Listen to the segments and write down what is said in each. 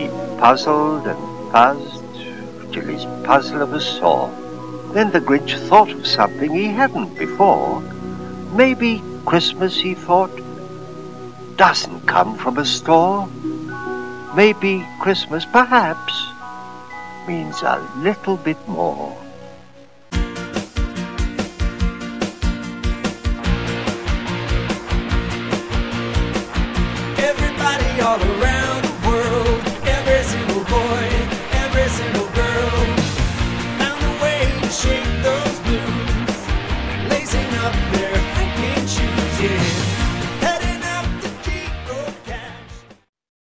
He puzzled and puzzled till his puzzler was sore. Then the Grinch thought of something he hadn't before. Maybe Christmas, he thought, doesn't come from a store. Maybe Christmas, perhaps, means a little bit more.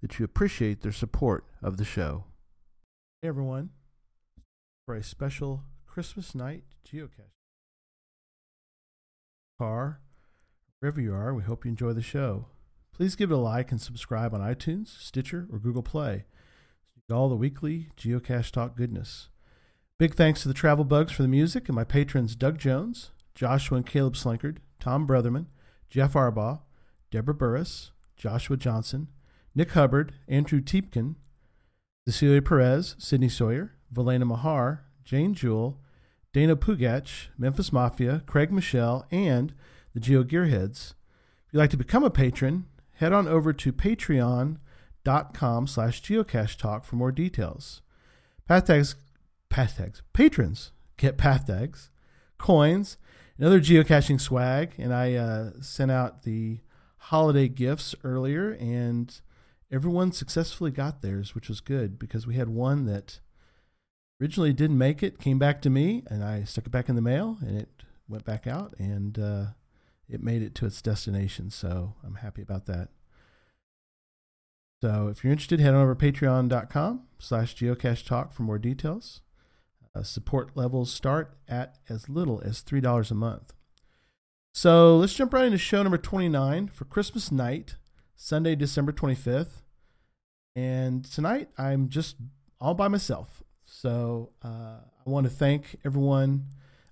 that you appreciate their support of the show. Hey everyone, for a special Christmas night geocache. Car, wherever you are, we hope you enjoy the show. Please give it a like and subscribe on iTunes, Stitcher, or Google Play. All the weekly geocache talk goodness. Big thanks to the Travel Bugs for the music and my patrons Doug Jones, Joshua and Caleb Slinkard, Tom Brotherman, Jeff Arbaugh, Deborah Burris, Joshua Johnson, Nick Hubbard, Andrew Teepkin, Cecilia Perez, Sydney Sawyer, Valena Mahar, Jane Jewell, Dana Pugach, Memphis Mafia, Craig Michelle, and the Geo Gearheads. If you'd like to become a patron, head on over to patreon.com slash geocache talk for more details. Path tags, path tags, patrons get path tags, coins, and other geocaching swag. And I uh, sent out the holiday gifts earlier, and everyone successfully got theirs, which was good because we had one that originally didn't make it, came back to me, and I stuck it back in the mail, and it went back out, and uh, it made it to its destination. So I'm happy about that. So if you're interested, head on over to patreon.com slash geocache talk for more details. Uh, support levels start at as little as $3 a month. So let's jump right into show number 29 for Christmas night, Sunday, December 25th. And tonight I'm just all by myself. So uh, I want to thank everyone.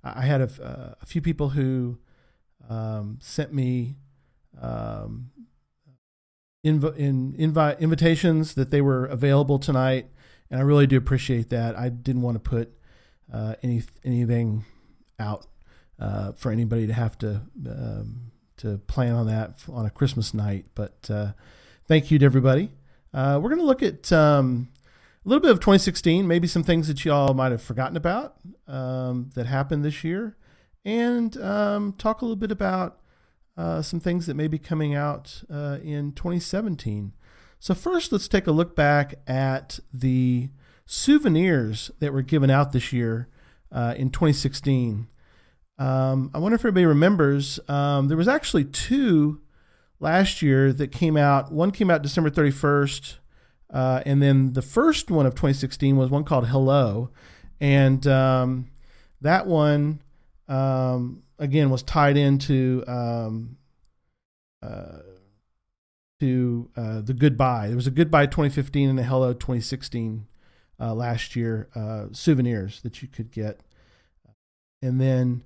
I had a, uh, a few people who um, sent me um, inv- in, invite invitations that they were available tonight, and I really do appreciate that. I didn't want to put uh, any anything out uh, for anybody to have to um, to plan on that on a Christmas night, but uh, thank you to everybody. Uh, we're going to look at um, a little bit of 2016, maybe some things that y'all might have forgotten about um, that happened this year, and um, talk a little bit about uh, some things that may be coming out uh, in 2017. So, first, let's take a look back at the souvenirs that were given out this year uh, in 2016. Um, I wonder if everybody remembers. Um, there was actually two last year that came out. One came out December 31st, uh, and then the first one of 2016 was one called Hello, and um, that one um, again was tied into um, uh, to uh, the Goodbye. There was a Goodbye 2015 and a Hello 2016 uh, last year uh, souvenirs that you could get, and then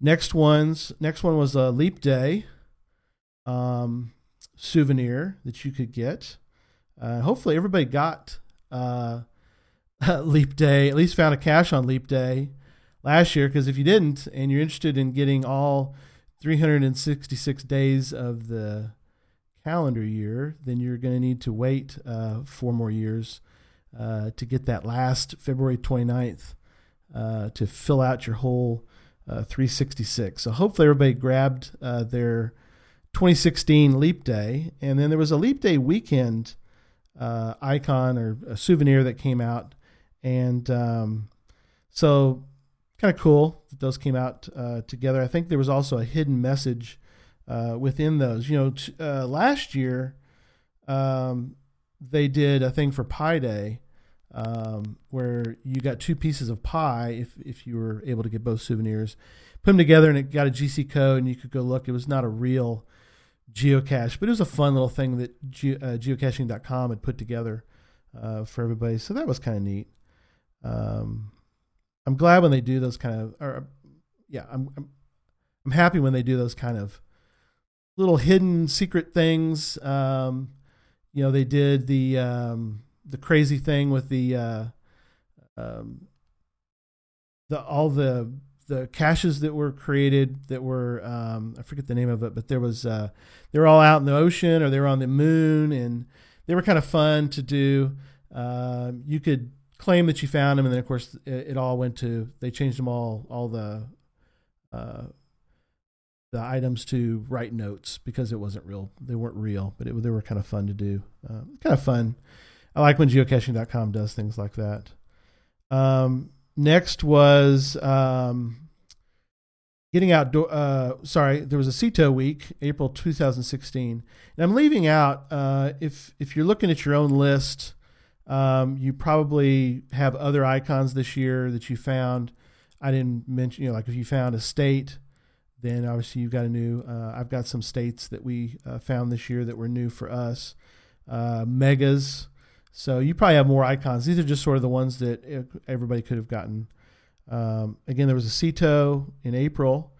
next ones next one was a Leap Day um, souvenir that you could get. Uh, hopefully, everybody got uh, Leap Day, at least found a cache on Leap Day last year. Because if you didn't, and you're interested in getting all 366 days of the calendar year, then you're going to need to wait uh, four more years uh, to get that last February 29th uh, to fill out your whole uh, 366. So hopefully, everybody grabbed uh, their 2016 Leap Day, and then there was a Leap Day weekend uh, icon or a souvenir that came out, and um, so kind of cool that those came out uh, together. I think there was also a hidden message uh, within those. You know, t- last year um, they did a thing for Pi Day um, where you got two pieces of pie if if you were able to get both souvenirs. Put them together and it got a GC code, and you could go look. It was not a real geocache, but it was a fun little thing that ge- uh, geocaching.com had put together uh, for everybody. So that was kind of neat. Um, I'm glad when they do those kind of, or yeah, I'm, I'm I'm happy when they do those kind of little hidden secret things. Um, you know, they did the um, the crazy thing with the uh, um, the all the the caches that were created that were um, I forget the name of it, but there was uh, they were all out in the ocean or they were on the moon, and they were kind of fun to do. Uh, you could claim that you found them, and then of course it, it all went to they changed them all all the uh, the items to write notes because it wasn't real. They weren't real, but it, they were kind of fun to do. Uh, kind of fun. I like when geocaching.com does things like that. Um, next was um, getting outdoor. Uh, sorry, there was a CITO week, April 2016, and I'm leaving out. Uh, if if you're looking at your own list, um, you probably have other icons this year that you found. I didn't mention, you know, like if you found a state, then obviously you've got a new. Uh, I've got some states that we uh, found this year that were new for us. Uh, megas. So you probably have more icons. These are just sort of the ones that everybody could have gotten. Um, again, there was a CITO in April.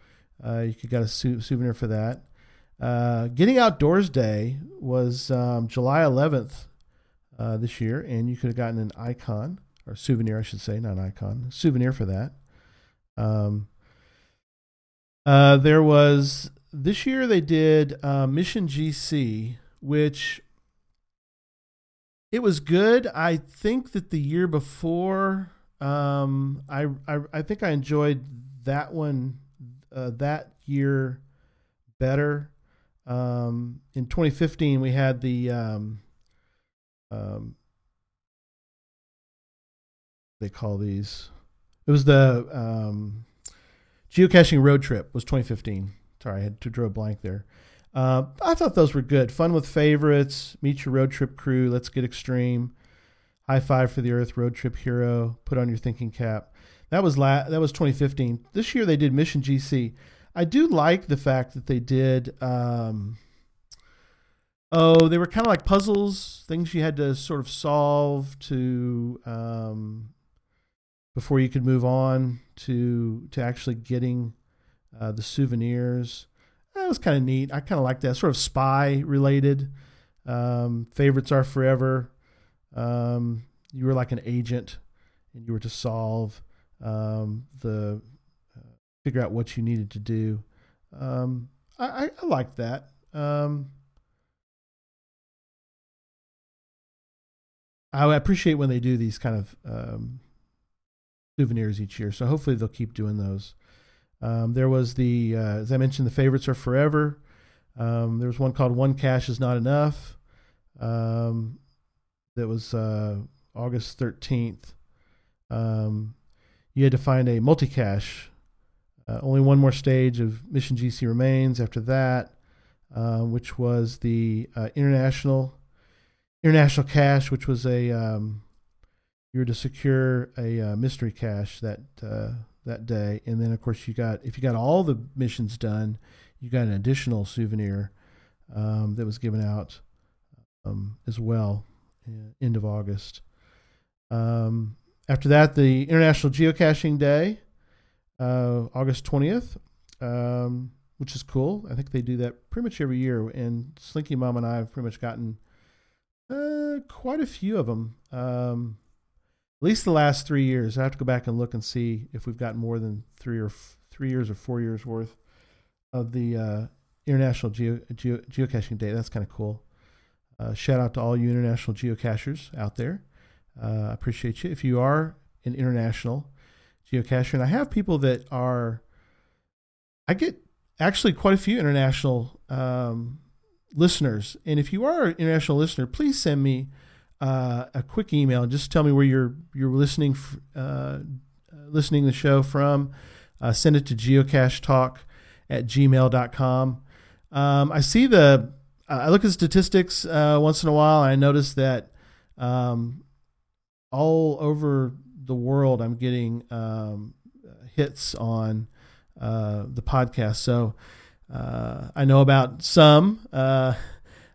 Uh, you could got a su- souvenir for that. Uh, Getting Outdoors Day was um, July 11th uh, this year, and you could have gotten an icon or souvenir, I should say, not an icon, souvenir for that. Um, uh, there was this year they did uh, Mission GC, which it was good. I think that the year before, um, I, I I think I enjoyed that one uh, that year better. Um, in 2015, we had the um, um, they call these. It was the um, geocaching road trip. Was 2015. Sorry, I had to draw a blank there. Uh, I thought those were good. Fun with favorites. Meet your road trip crew. Let's get extreme. High five for the Earth. Road trip hero. Put on your thinking cap. That was la- that was 2015. This year they did Mission GC. I do like the fact that they did. Um, oh, they were kind of like puzzles, things you had to sort of solve to um, before you could move on to to actually getting uh, the souvenirs. That was kind of neat. I kind of like that sort of spy related. Um, favorites are forever. Um, you were like an agent, and you were to solve um, the uh, figure out what you needed to do. Um, I, I, I like that. Um, I appreciate when they do these kind of um, souvenirs each year. So hopefully they'll keep doing those. Um, there was the, uh, as I mentioned, the favorites are forever. Um, there was one called One Cache is Not Enough. Um, that was uh, August 13th. Um, you had to find a multi cache. Uh, only one more stage of Mission GC remains after that, uh, which was the uh, international international cache, which was a um, you were to secure a uh, mystery cache that uh, that day, and then of course you got if you got all the missions done, you got an additional souvenir um, that was given out um, as well, uh, end of August. Um, after that, the International Geocaching Day, uh, August twentieth, um, which is cool. I think they do that pretty much every year, and Slinky Mom and I have pretty much gotten uh, quite a few of them. Least the last three years. I have to go back and look and see if we've got more than three or f- three years or four years worth of the uh, International Geo- Geo- Geocaching Day. That's kind of cool. Uh, shout out to all you international geocachers out there. Uh, I appreciate you. If you are an international geocacher, and I have people that are, I get actually quite a few international um, listeners. And if you are an international listener, please send me uh, a quick email just tell me where you're you're listening f- uh, listening the show from. Uh, send it to geocachetalk at gmail.com. Um, I see the I look at statistics uh, once in a while and I notice that um, all over the world. I'm getting um, hits on uh, the podcast. So uh, I know about some.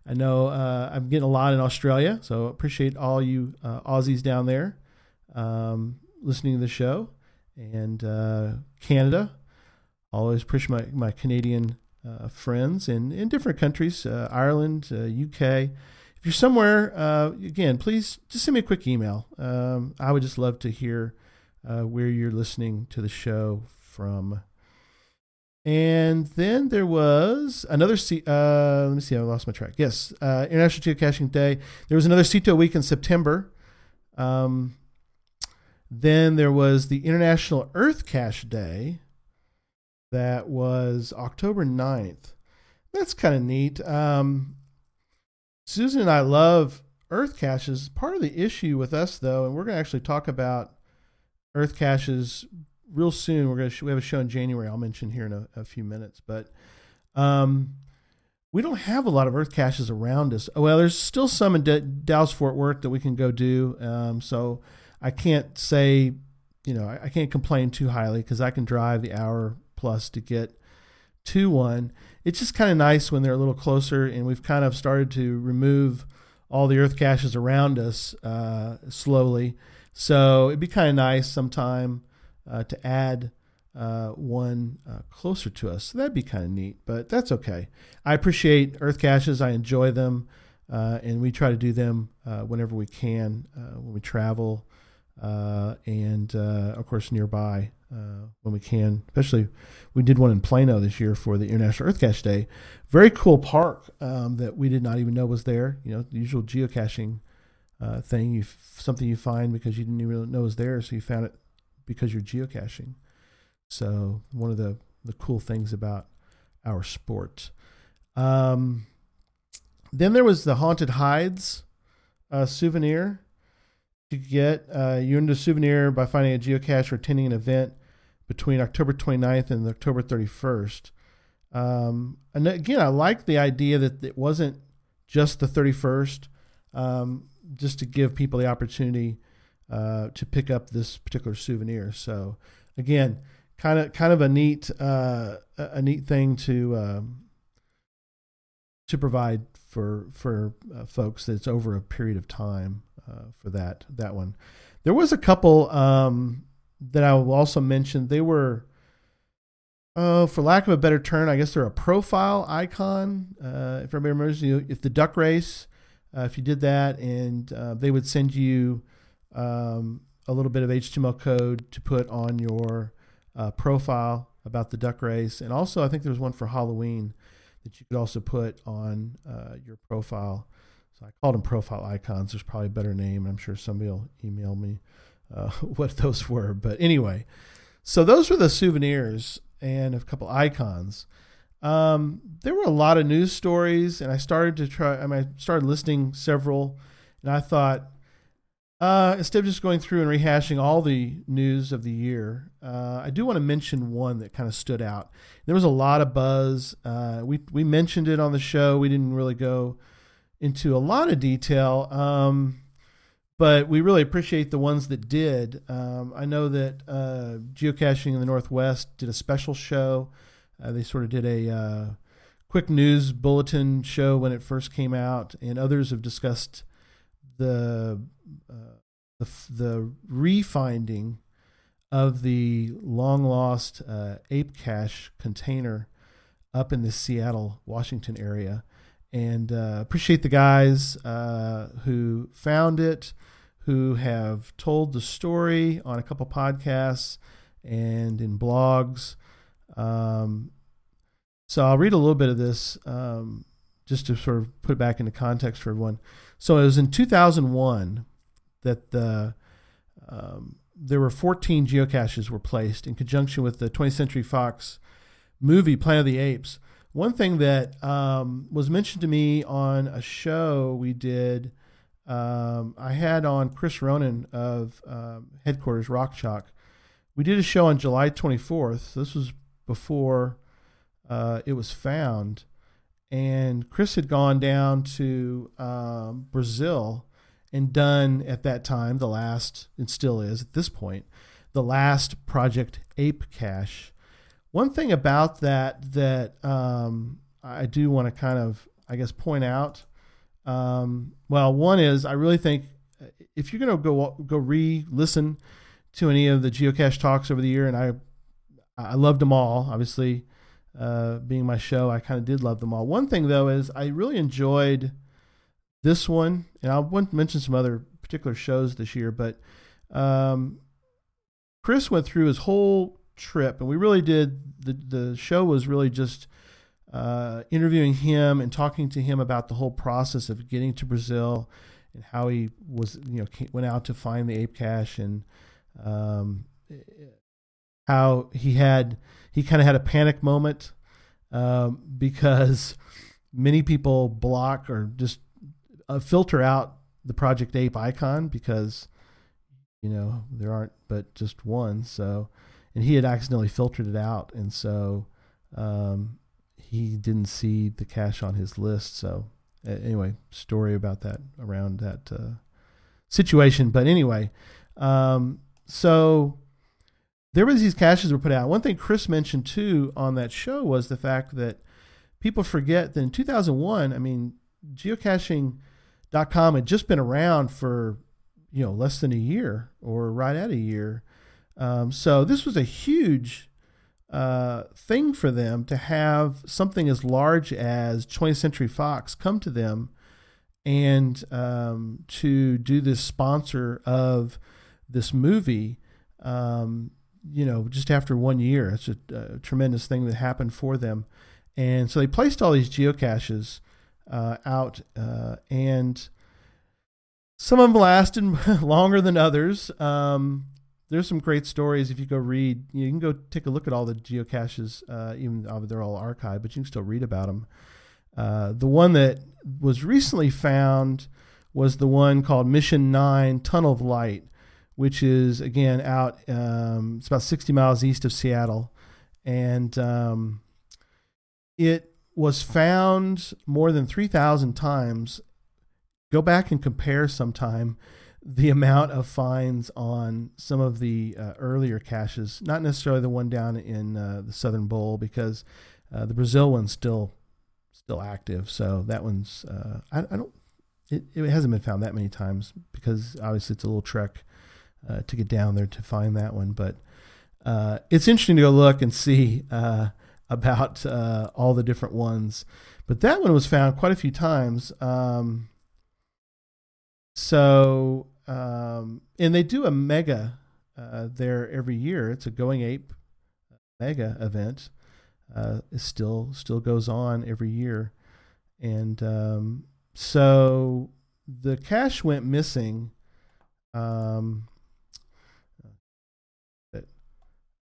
Uh, I know uh, I'm getting a lot in Australia. So appreciate all you uh, Aussies down there um, listening to the show. And uh, Canada. Always appreciate my, my Canadian friends and in different countries, Ireland, UK if you're somewhere, uh, again, please just send me a quick email. Um, I would just love to hear uh, where you're listening to the show from. And then there was another. C- uh, let me see. I lost my track. Yes, uh, International Geocaching Day. There was another CITO week in September. Um, then there was the International Earth Cache Day. That was October 9th. That's kind of neat. Um, Susan and I love earth caches. Part of the issue with us, though, and we're going to actually talk about earth caches real soon. We're going to we have a show in January. I'll mention here in a, a few minutes, but um, we don't have a lot of earth caches around us. Oh well, there's still some in D- Dallas Fort Worth that we can go do. Um, so I can't say, you know, I, I can't complain too highly because I can drive the hour plus to get to one it's just kind of nice when they're a little closer and we've kind of started to remove all the earth caches around us uh, slowly. So it'd be kind of nice sometime uh, to add uh, one uh, closer to us. So that'd be kind of neat, but that's okay. I appreciate earth caches. I enjoy them, uh, and we try to do them uh, whenever we can when we travel, and of course nearby uh, when we can. Especially, we did one in Plano this year for the International Earth Cache Day. Very cool park um, that we did not even know was there. You know, the usual geocaching uh, thing. You something you find because you didn't even know was there, so you found it because you're geocaching. So one of the the cool things about our sport. Um, then there was the haunted hides uh, souvenir. You get uh, you earned a souvenir by finding a geocache or attending an event between October 29th and October 31st. Um, and again, I like the idea that it wasn't just the 31st, um, just to give people the opportunity uh, to pick up this particular souvenir. So, again, kind of kind of a neat uh, a neat thing to um, to provide for for uh, folks that's over a period of time uh, for that that one. There was a couple um, that I will also mention, they were, uh, for lack of a better term, I guess they're a profile icon. Uh, if everybody remembers, you know, if the duck race, uh, if you did that, and uh, they would send you um, a little bit of HTML code to put on your uh, profile about the duck race, and also I think there was one for Halloween that you could also put on uh, your profile. So I called them profile icons. There's probably a better name. I'm sure somebody will email me uh, what those were. But anyway, so those were the souvenirs and a couple icons. Um, there were a lot of news stories, and I started to try. I, mean, I started listing several, and I thought uh, instead of just going through and rehashing all the news of the year, uh, I do want to mention one that kind of stood out. There was a lot of buzz. Uh, we we mentioned it on the show. We didn't really go into a lot of detail. Um, but we really appreciate the ones that did. Um, I know that uh, Geocaching in the Northwest did a special show. Uh, they sort of did a uh, quick news bulletin show when it first came out, and others have discussed the the, the refinding of the long lost uh, ape cache container up in the Seattle, Washington area. And uh, appreciate the guys who found it who have told the story on a couple podcasts and in blogs. Um, so I'll read a little bit of this um, just to sort of put it back into context for everyone. So it was in 2001 that the um, there were 14 geocaches were placed in conjunction with the 20th Century Fox movie Planet of the Apes. One thing that um, was mentioned to me on a show we did um, I had on Chris Ronan of um, headquarters Rock Chalk. We did a show on July 24th. This was before uh, it was found, and Chris had gone down to um, Brazil and done at that time the last, and still is at this point, the last Project Ape cache. One thing about that that um, I do want to kind of, I guess, point out. Um, well, one is I really think if you're going to go go re-listen to any of the geocache talks over the year, and I I loved them all. Obviously, uh, being my show, I kind of did love them all. One thing though is I really enjoyed this one, and I won't mention some other particular shows this year, but um, Chris went through his whole trip, and we really did. the The show was really just uh, interviewing him and talking to him about the whole process of getting to Brazil and how he was, you know, went out to find the ape cache and um, how he had he kind of had a panic moment um, because many people block or just uh, filter out the Project Ape icon because you know there aren't but just one. So, and he had accidentally filtered it out, and so um, he didn't see the cache on his list. So, anyway, story about that around that uh, situation. But anyway, um, so there was these caches were put out. One thing Chris mentioned too on that show was the fact that people forget that in 2001, I mean, geocaching.com had just been around for you know less than a year or right at a year. Um, so this was a huge uh, thing for them to have something as large as 20th Century Fox come to them and um, to do this sponsor of this movie. Um, you know, just after one year, it's a, a, tremendous thing that happened for them, and so they placed all these geocaches uh, out, uh, and some of them lasted longer than others. Um, there's some great stories if you go read. You can go take a look at all the geocaches, uh, even though they're all archived, but you can still read about them. Uh, the one that was recently found was the one called Mission Nine Tunnel of Light, which is again out. Um, it's about 60 miles east of Seattle, and um, it was found more than 3,000 times. Go back and compare sometime the amount of finds on some of the uh, earlier caches, not necessarily the one down in uh, the Southern Bowl, because uh, the Brazil one's still still active. So that one's uh, I, I, don't it, it hasn't been found that many times because obviously it's a little trek uh, to get down there to find that one. But uh, it's interesting to go look and see about all the different ones. But that one was found quite a few times. Um, so um, and they do a mega uh, there every year. It's a Going Ape mega event. Uh, it still still goes on every year, and um, so the cache went missing. Um,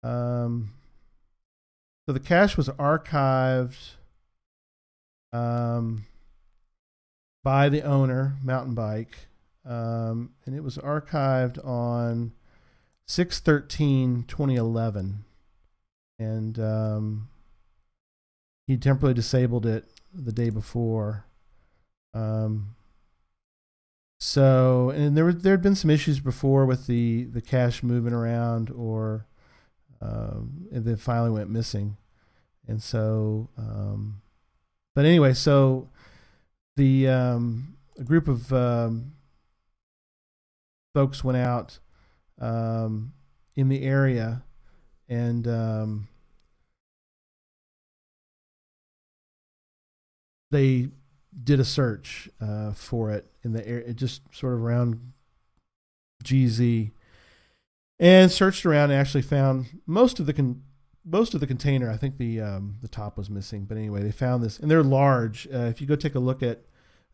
um, so the cache was archived um, by the owner, Mountain Bike, um, and it was archived on 613 2011 and um, he temporarily disabled it the day before. Um, so and there were there had been some issues before with the the cache moving around or um, and then finally went missing. And so um, but anyway so the um, a group of um, folks went out um, in the area and they did a search uh, for it in the area, just sort of around GZ, and searched around and actually found most of the con- most of the container. I think the um, the top was missing, but anyway, they found this, and they're large. Uh, if you go take a look at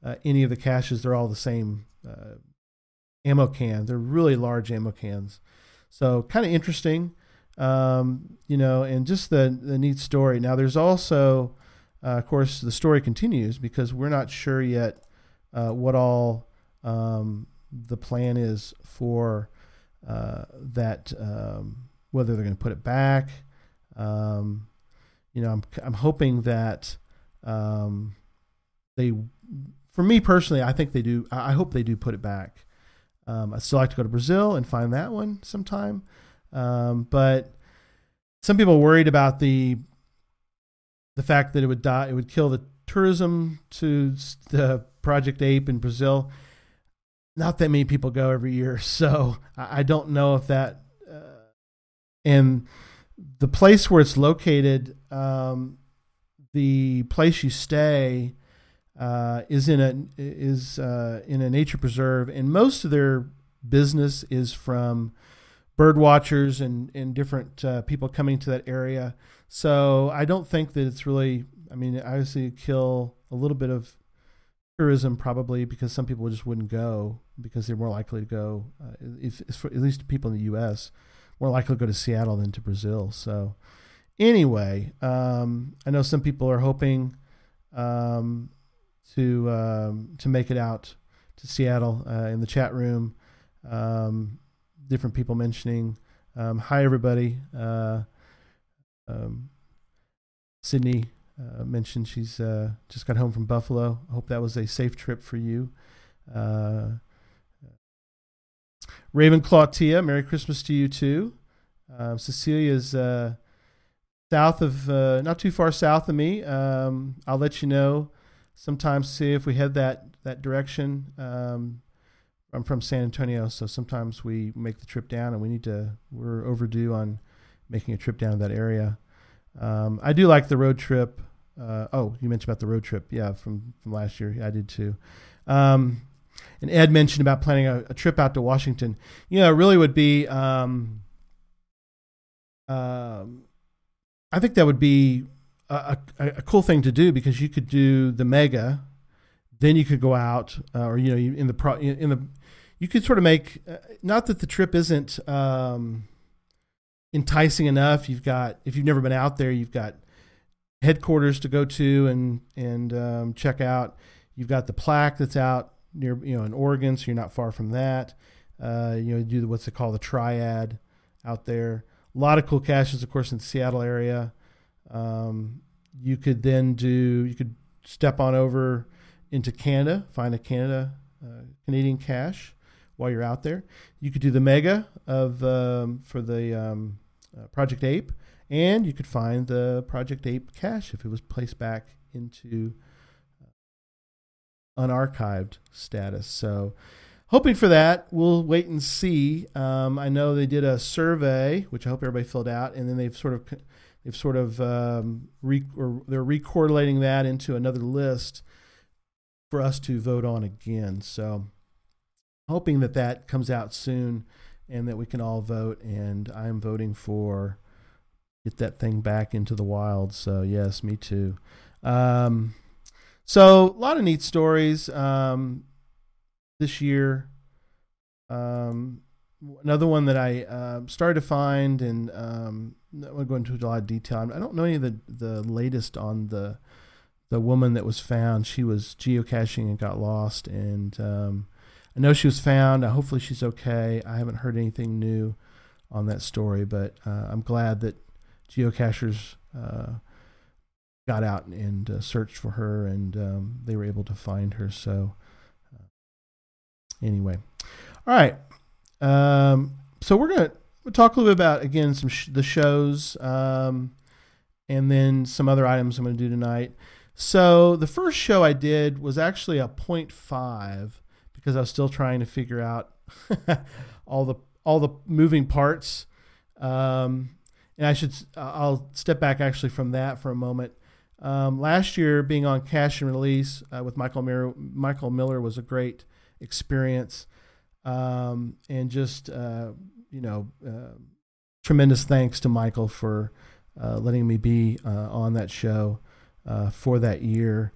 uh, any of the caches, they're all the same uh, ammo cans. They're really large ammo cans. So kind of interesting, um, you know, and just the, the neat story. Now, there's also, uh, of course, the story continues because we're not sure yet uh, what all um, the plan is for uh, that, um, whether they're going to put it back. Um, you know, I'm, I'm hoping that um, they for me personally, I think they do. I hope they do put it back. Um, I still like to go to Brazil and find that one sometime, um, but some people worried about the the fact that it would die, it would kill the tourism to the Project Ape in Brazil. Not that many people go every year, so I, don't know if that. Uh, and the place where it's located, um, the place you stay uh, is in a is uh, in a nature preserve, and most of their business is from bird watchers and and different uh, people coming to that area. So I don't think that it's really. I mean, obviously, kill a little bit of tourism probably because some people just wouldn't go because they're more likely to go. Uh, if, for, at least people in the U.S. more likely to go to Seattle than to Brazil. So anyway, um, I know some people are hoping um, to um, to make it out to Seattle uh, in the chat room. Um, different people mentioning, um, "Hi everybody." Uh, um, Sydney uh, mentioned she's uh, just got home from Buffalo. I hope that was a safe trip for you. Uh, Ravenclaw Tia, Merry Christmas to you too. Um, Cecilia's uh, south of, uh, not too far south of me. Um, I'll let you know sometime. See if we head that that direction. Um, I'm from San Antonio, so sometimes we make the trip down, and we need to. We're overdue on making a trip down to that area. Um, I do like the road trip. Uh, oh, you mentioned about the road trip, yeah, from from last year. I did too. Um, and Ed mentioned about planning a, a trip out to Washington. You know, it really would be. Um, um, I think that would be a, a, a cool thing to do because you could do the mega, then you could go out, uh, or you know, in the pro, in the, you could sort of make. Uh, not that the trip isn't um, enticing enough. You've got if you've never been out there, you've got headquarters to go to and and um, check out. You've got the plaque that's out near you know in Oregon, so you're not far from that. Uh, you know, do what's it called the triad out there. A lot of cool caches, of course, in the Seattle area. Um, you could then do you could step on over into Canada, find a Canada uh, Canadian cache while you're out there. You could do the mega of um, for the um, uh, Project Ape, and you could find the Project Ape cache if it was placed back into unarchived status. So, hoping for that. We'll wait and see. Um, I know they did a survey, which I hope everybody filled out, and then they've sort of they've sort of um, re, or they're recorrelating that into another list for us to vote on again. So, hoping that that comes out soon and that we can all vote. And I'm voting for get that thing back into the wild. So yes, me too. Um, so a lot of neat stories um, this year. Um, another one that I uh, started to find, and um, I won't go into a lot of detail. I don't know any of the the latest on the the woman that was found. She was geocaching and got lost, and um, I know she was found. Hopefully, she's okay. I haven't heard anything new on that story, but uh, I'm glad that geocachers uh, got out and uh, searched for her, and um, they were able to find her. So, uh, anyway, all right. Um, so we're gonna talk a little bit about again some sh- the shows, um, and then some other items I'm to do tonight. So the first show I did was actually a point five because I was still trying to figure out all the all the moving parts. Um, and I should I'll step back actually from that for a moment. Um, last year, being on Cache and Release uh, with Michael Miller, Michael Miller was a great experience, um, and just uh, you know, uh, tremendous thanks to Michael for uh, letting me be uh, on that show uh, for that year.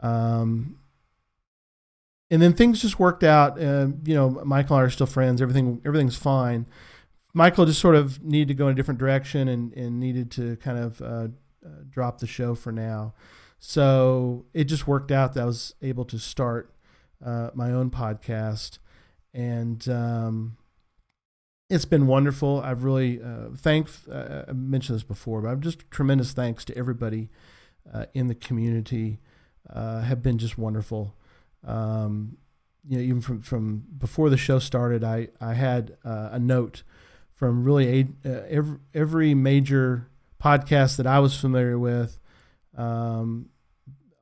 Um, and then things just worked out. You know, Michael and I are still friends. Everything everything's fine. Michael just sort of needed to go in a different direction and, and needed to kind of uh, drop the show for now. So it just worked out that I was able to start uh, my own podcast, and um, it's been wonderful. I've really uh, thanked. Uh, I mentioned this before, but I'm just tremendous thanks to everybody uh, in the community. Have been just wonderful. um, you know, even from from before the show started, I I had a note from really a, every every major podcast that I was familiar with. Um,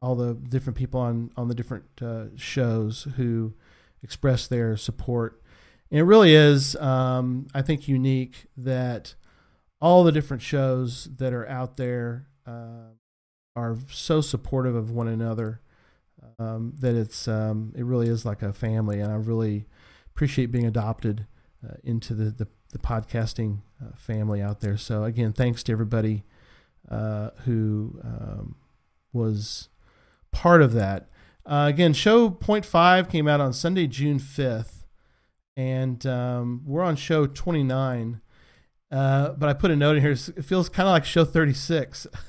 all the different people on on the different uh, shows who expressed their support. And it really is, um, I think, unique that all the different shows that are out there uh, are so supportive of one another um, that it's um, it really is like a family, and I really appreciate being adopted uh, into the the, the podcasting uh, family out there. So again, thanks to everybody uh, who um, was part of that. Uh, again, show point five came out on Sunday, June fifth, and um, we're on show twenty nine. Uh, but I put a note in here. It feels kind of like show 36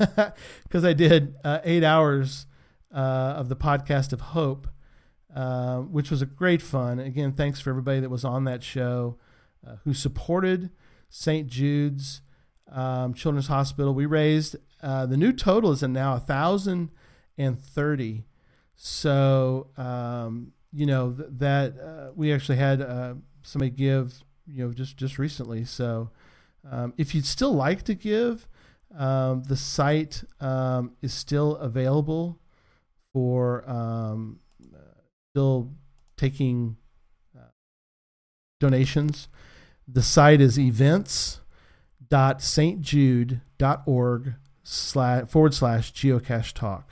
because I did uh, eight hours of the podcast of Hope, which was a great fun. Again, thanks for everybody that was on that show who supported St. Jude's um, Children's Hospital. We raised uh, the new total is now a thousand and thirty. So um, you know th- that we actually had somebody give you know just just recently. So. Um, if you'd still like to give, um, the site um, is still available for um, still taking uh, donations. The site is events.stjude.org slash forward slash geocache talk.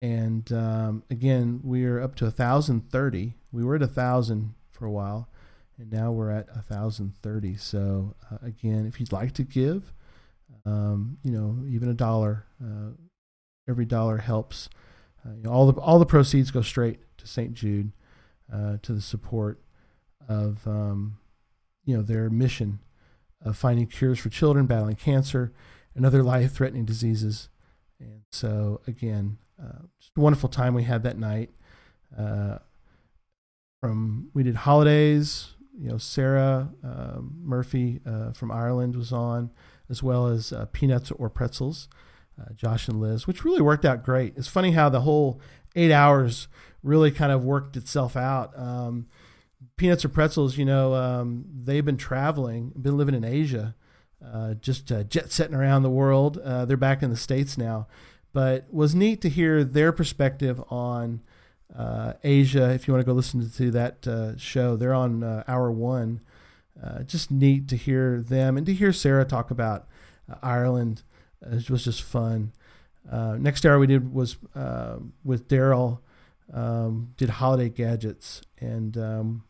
And um, again, we are up to 1,030. We were at 1,000 for a while and now we're at 1030 so uh, again if you'd like to give um, you know even a dollar uh, every dollar helps uh, you know, all the all the proceeds go straight to St. Jude uh, to the support of um, you know their mission of finding cures for children battling cancer and other life-threatening diseases and so again uh, just a wonderful time we had that night uh, from we did holidays you know, Sarah um, Murphy uh, from Ireland was on, as well as uh, Peanuts or Pretzels, uh, Josh and Liz, which really worked out great. It's funny how the whole eight hours really kind of worked itself out. Um, Peanuts or Pretzels, you know, um, they've been traveling, been living in Asia, uh, just uh, jet setting around the world. Uh, they're back in the States now. But was neat to hear their perspective on uh, Asia. If you want to go listen to that uh, show, they're on uh, hour one. Just neat to hear them and to hear Sarah talk about Ireland. it was just fun. next hour we did was with Daryl. Um, did holiday gadgets and um,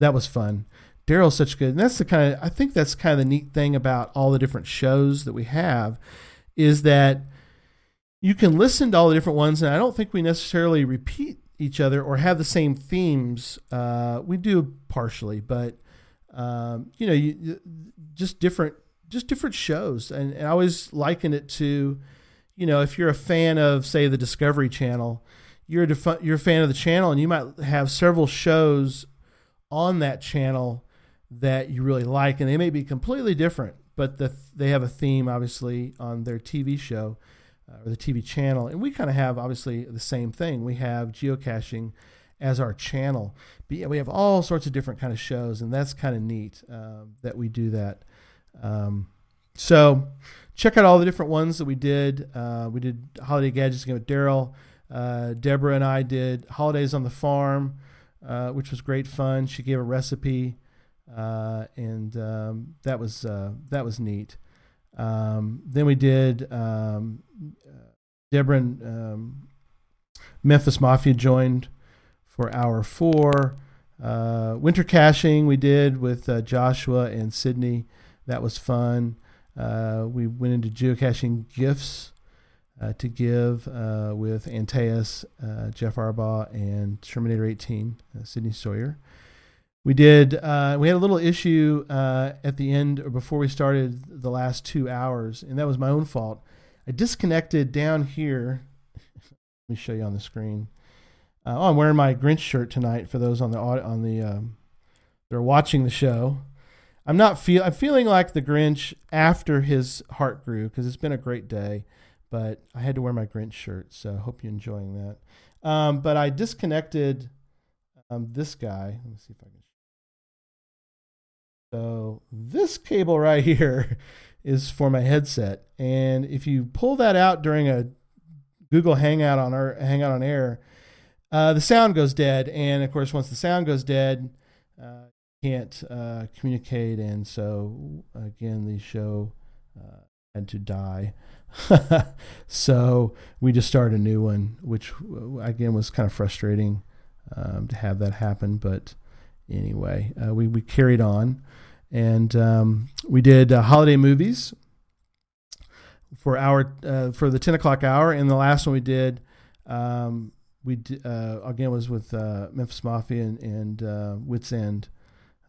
that was fun. Daryl's such good, and that's the kind of I think that's kind of the neat thing about all the different shows that we have, is that you can listen to all the different ones, and I don't think we necessarily repeat each other or have the same themes. Uh, we do partially, but um, you know, you, just different, just different shows, and, and I always liken it to, you know, if you're a fan of, say, the Discovery Channel, you're a you're a fan of the channel, and you might have several shows on that channel that you really like, and they may be completely different, but the, they have a theme, obviously, on their TV show uh, or the TV channel. And we kind of have obviously the same thing. We have geocaching as our channel. But yeah, we have all sorts of different kind of shows, and that's kind of neat uh, that we do that. Um, so check out all the different ones that we did. Uh, we did holiday gadgets again with Daryl. Uh, Deborah and I did holidays on the farm, uh, which was great fun. She gave a recipe, uh, and um, that was that was neat. Um, then we did um, Deborah and um, Memphis Mafia joined for hour four. Uh, winter caching we did with uh, Joshua and Sydney. That was fun. Uh, we went into geocaching gifts uh, to give uh, with Antaeus, uh, Jeff Arbaugh, and Terminator 18, Sydney Sawyer. We did. Uh, we had a little issue uh, at the end or before we started the last two hours, and that was my own fault. I disconnected down here. Let me show you on the screen. Uh, oh, I'm wearing my Grinch shirt tonight. For those on the on the um, they're watching the show. I'm not feel. I'm feeling like the Grinch after his heart grew because it's been a great day, but I had to wear my Grinch shirt. So I hope you're enjoying that. Um, but I disconnected um, this guy. Let me see if I can. So this cable right here is for my headset, and if you pull that out during a Google Hangout on our Hangout on Air, uh, the sound goes dead, and of course, once the sound goes dead, uh, can't uh, communicate, and so again, the show uh, had to die. so we just started a new one, which uh, again was kind of frustrating um, to have that happen. But anyway, uh, we we carried on, and um, we did uh, holiday movies for our uh, for the ten o'clock hour, and the last one we did. Um, we d- uh, again was with uh, Memphis Mafia and, and Wits End,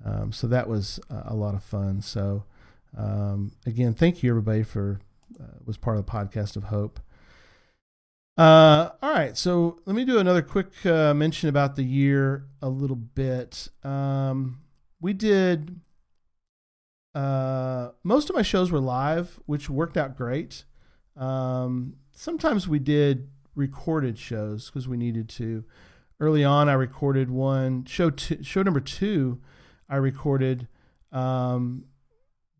um, so that was a lot of fun. So um, again, thank you everybody for was part of the podcast of hope. Uh, all right, so let me do another quick uh, mention about the year a little bit. Um, we did uh, most of my shows were live, which worked out great. Um, sometimes we did recorded shows because we needed to. Early on, I recorded one show. Show number two, I recorded um,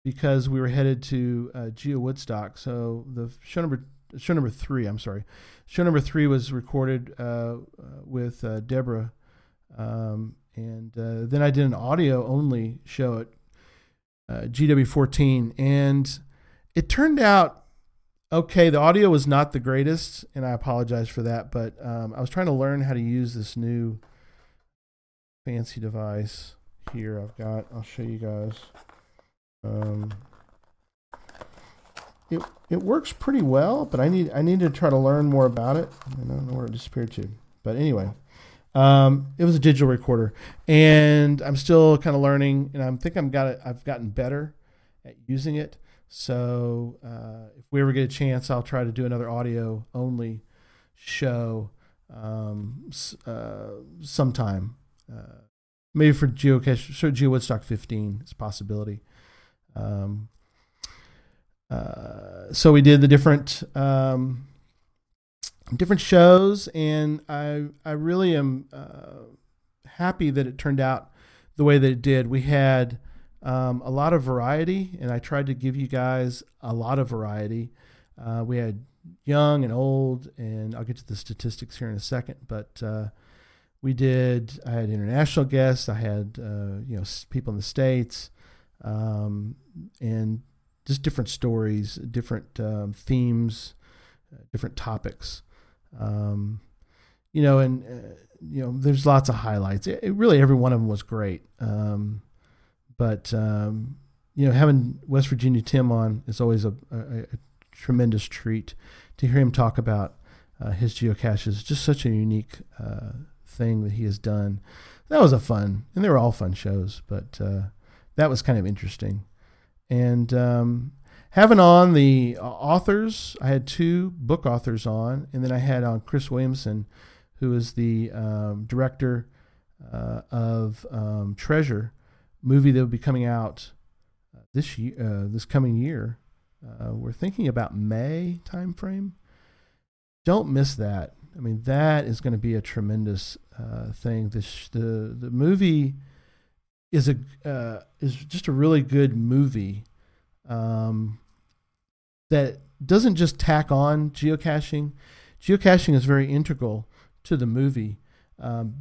because we were headed to uh, Geo Woodstock. So the show number show number three, I'm sorry, show number three was recorded uh, uh with uh, Deborah, um, and uh, then I did an audio only show at uh, GW14, and it turned out okay. The audio was not the greatest, and I apologize for that. But um, I was trying to learn how to use this new fancy device here. I've got. I'll show you guys. Um, it it works pretty well, but I need I need to try to learn more about it. I don't know where it disappeared to, but anyway, um, it was a digital recorder, and I'm still kind of learning, and I think I'm got it. I've gotten better at using it. So uh, if we ever get a chance, I'll try to do another audio only show um, uh, sometime. Uh, maybe for geocache, so Geo Woodstock 15 is a possibility. Um, uh, so we did the different um, different shows, and I I really am uh, happy that it turned out the way that it did. We had um, a lot of variety, and I tried to give you guys a lot of variety. Uh, we had young and old, and I'll get to the statistics here in a second, but. Uh, we did. I had international guests. I had uh, you know people in the states um, and just different stories, different um, themes, uh, different topics. Um, you know, and uh, you know, there's lots of highlights. It, it, really, every one of them was great. Um, but um, you know, having West Virginia Tim on is always a, a, a tremendous treat to hear him talk about uh, his geocaches. Just such a unique uh, thing that he has done. That was a fun, and they were all fun shows. But uh, that was kind of interesting. And um, having on the authors, I had two book authors on, and then I had on Chris Williamson, who is the um, director uh, of um, Treasure, movie that will be coming out uh, this year, uh, this coming year. Uh, we're thinking about May timeframe. Don't miss that. I mean, that is going to be a tremendous uh, thing. This the the movie is a uh, is just a really good movie um, that doesn't just tack on geocaching. Geocaching is very integral to the movie, um,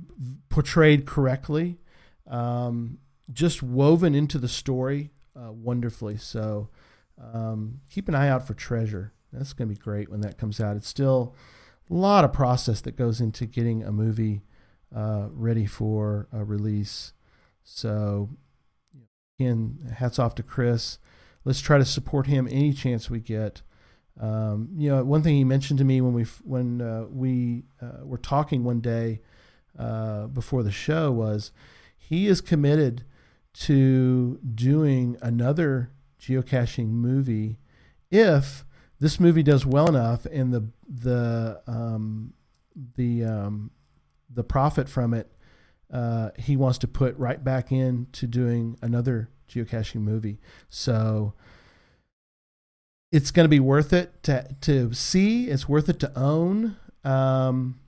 portrayed correctly, um, just woven into the story uh, wonderfully. So um, keep an eye out for Treasure. That's going to be great when that comes out. It's still a lot of process that goes into getting a movie uh, ready for a release. So, again, hats off to Chris. Let's try to support him any chance we get. Um, you know, one thing he mentioned to me when we when uh, we uh, were talking one day uh, before the show was he is committed to doing another geocaching movie if this movie does well enough and the the um, the um, the profit from it uh, he wants to put right back into doing another geocaching movie. So it's going to be worth it to to see. It's worth it to own. Um,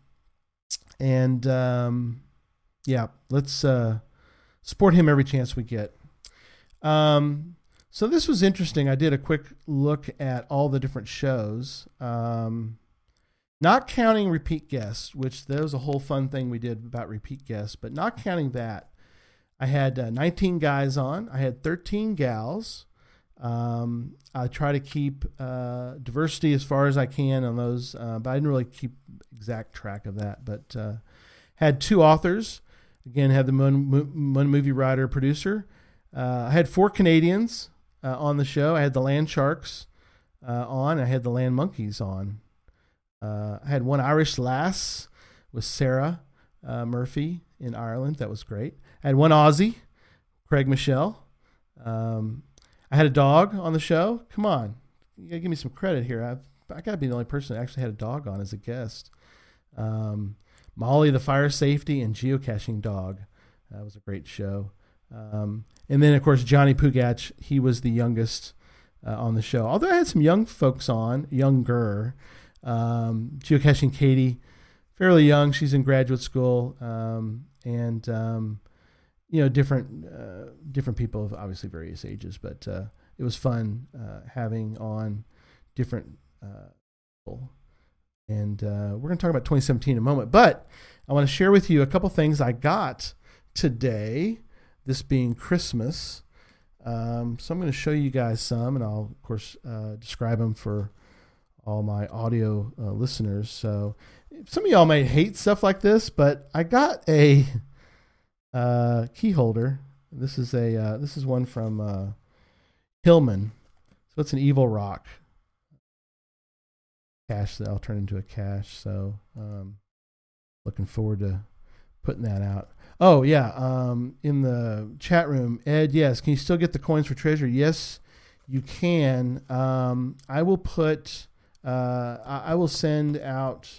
and um, yeah, let's uh, support him every chance we get. Um, so this was interesting. I did a quick look at all the different shows, um, not counting repeat guests, which that was a whole fun thing we did about repeat guests, but not counting that. I had uh, 19 guys on. I had 13 gals. Um, I try to keep uh, diversity as far as I can on those, uh, but I didn't really keep exact track of that. But uh, had two authors. Again, had the one, one movie writer producer. Uh, I had four Canadians uh, on the show. I had the Land Sharks on. I had the Land Monkeys on. I had one Irish lass with Sarah Murphy in Ireland. That was great. I had one Aussie, Craig Michelle. Um, I had a dog on the show. Come on, you gotta give me some credit here. I've I gotta be the only person that actually had a dog on as a guest. Um, Molly, the fire safety and geocaching dog. That was a great show. Um, and then of course Johnny Pugach. He was the youngest uh, on the show. Although I had some young folks on, younger. Um, geocaching Katie, fairly young. She's in graduate school, um, and um, you know different uh, different people of obviously various ages, but uh, it was fun uh, having on different uh, people. And uh, we're going to talk about 2017 in a moment, but I want to share with you a couple things I got today. This being Christmas, um, so I'm going to show you guys some, and I'll of course uh, describe them for all my audio listeners. So some of y'all may hate stuff like this, but I got a uh, key holder. This is a uh, this is one from uh, Hillman. So it's an evil rock cache that I'll turn into a cache. So um, looking forward to putting that out. Oh yeah, um, in the chat room, Ed. Yes, can you still get the coins for treasure? Yes, you can. Um, I will put. Uh, I, I will send out.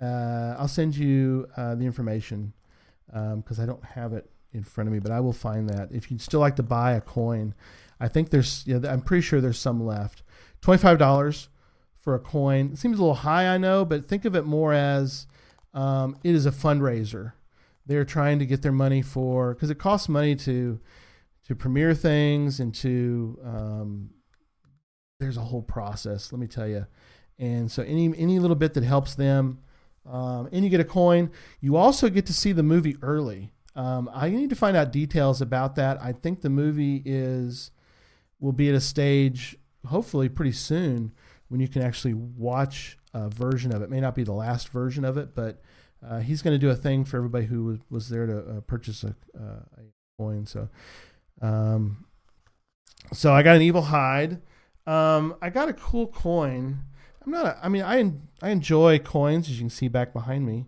Uh, I'll send you uh, the information because um, I don't have it in front of me, but I will find that. If you'd still like to buy a coin, I think there's, I'm pretty sure there's some left. $25 for a coin. It seems a little high, I know, but think of it more as um, it is a fundraiser. They're trying to get their money for, because it costs money to, to premiere things and to, um, there's a whole process, let me tell you. And so any, any little bit that helps them, um, and you get a coin. You also get to see the movie early. Um, I need to find out details about that. I think the movie is will be at a stage, hopefully pretty soon, when you can actually watch a version of it. it may not be the last version of it, but uh, he's going to do a thing for everybody who was, was there to uh, purchase a, uh, a, coin. So, um, so I got an evil hide. Um, I got a cool coin. I'm not. A, I mean, I I enjoy coins, as you can see back behind me.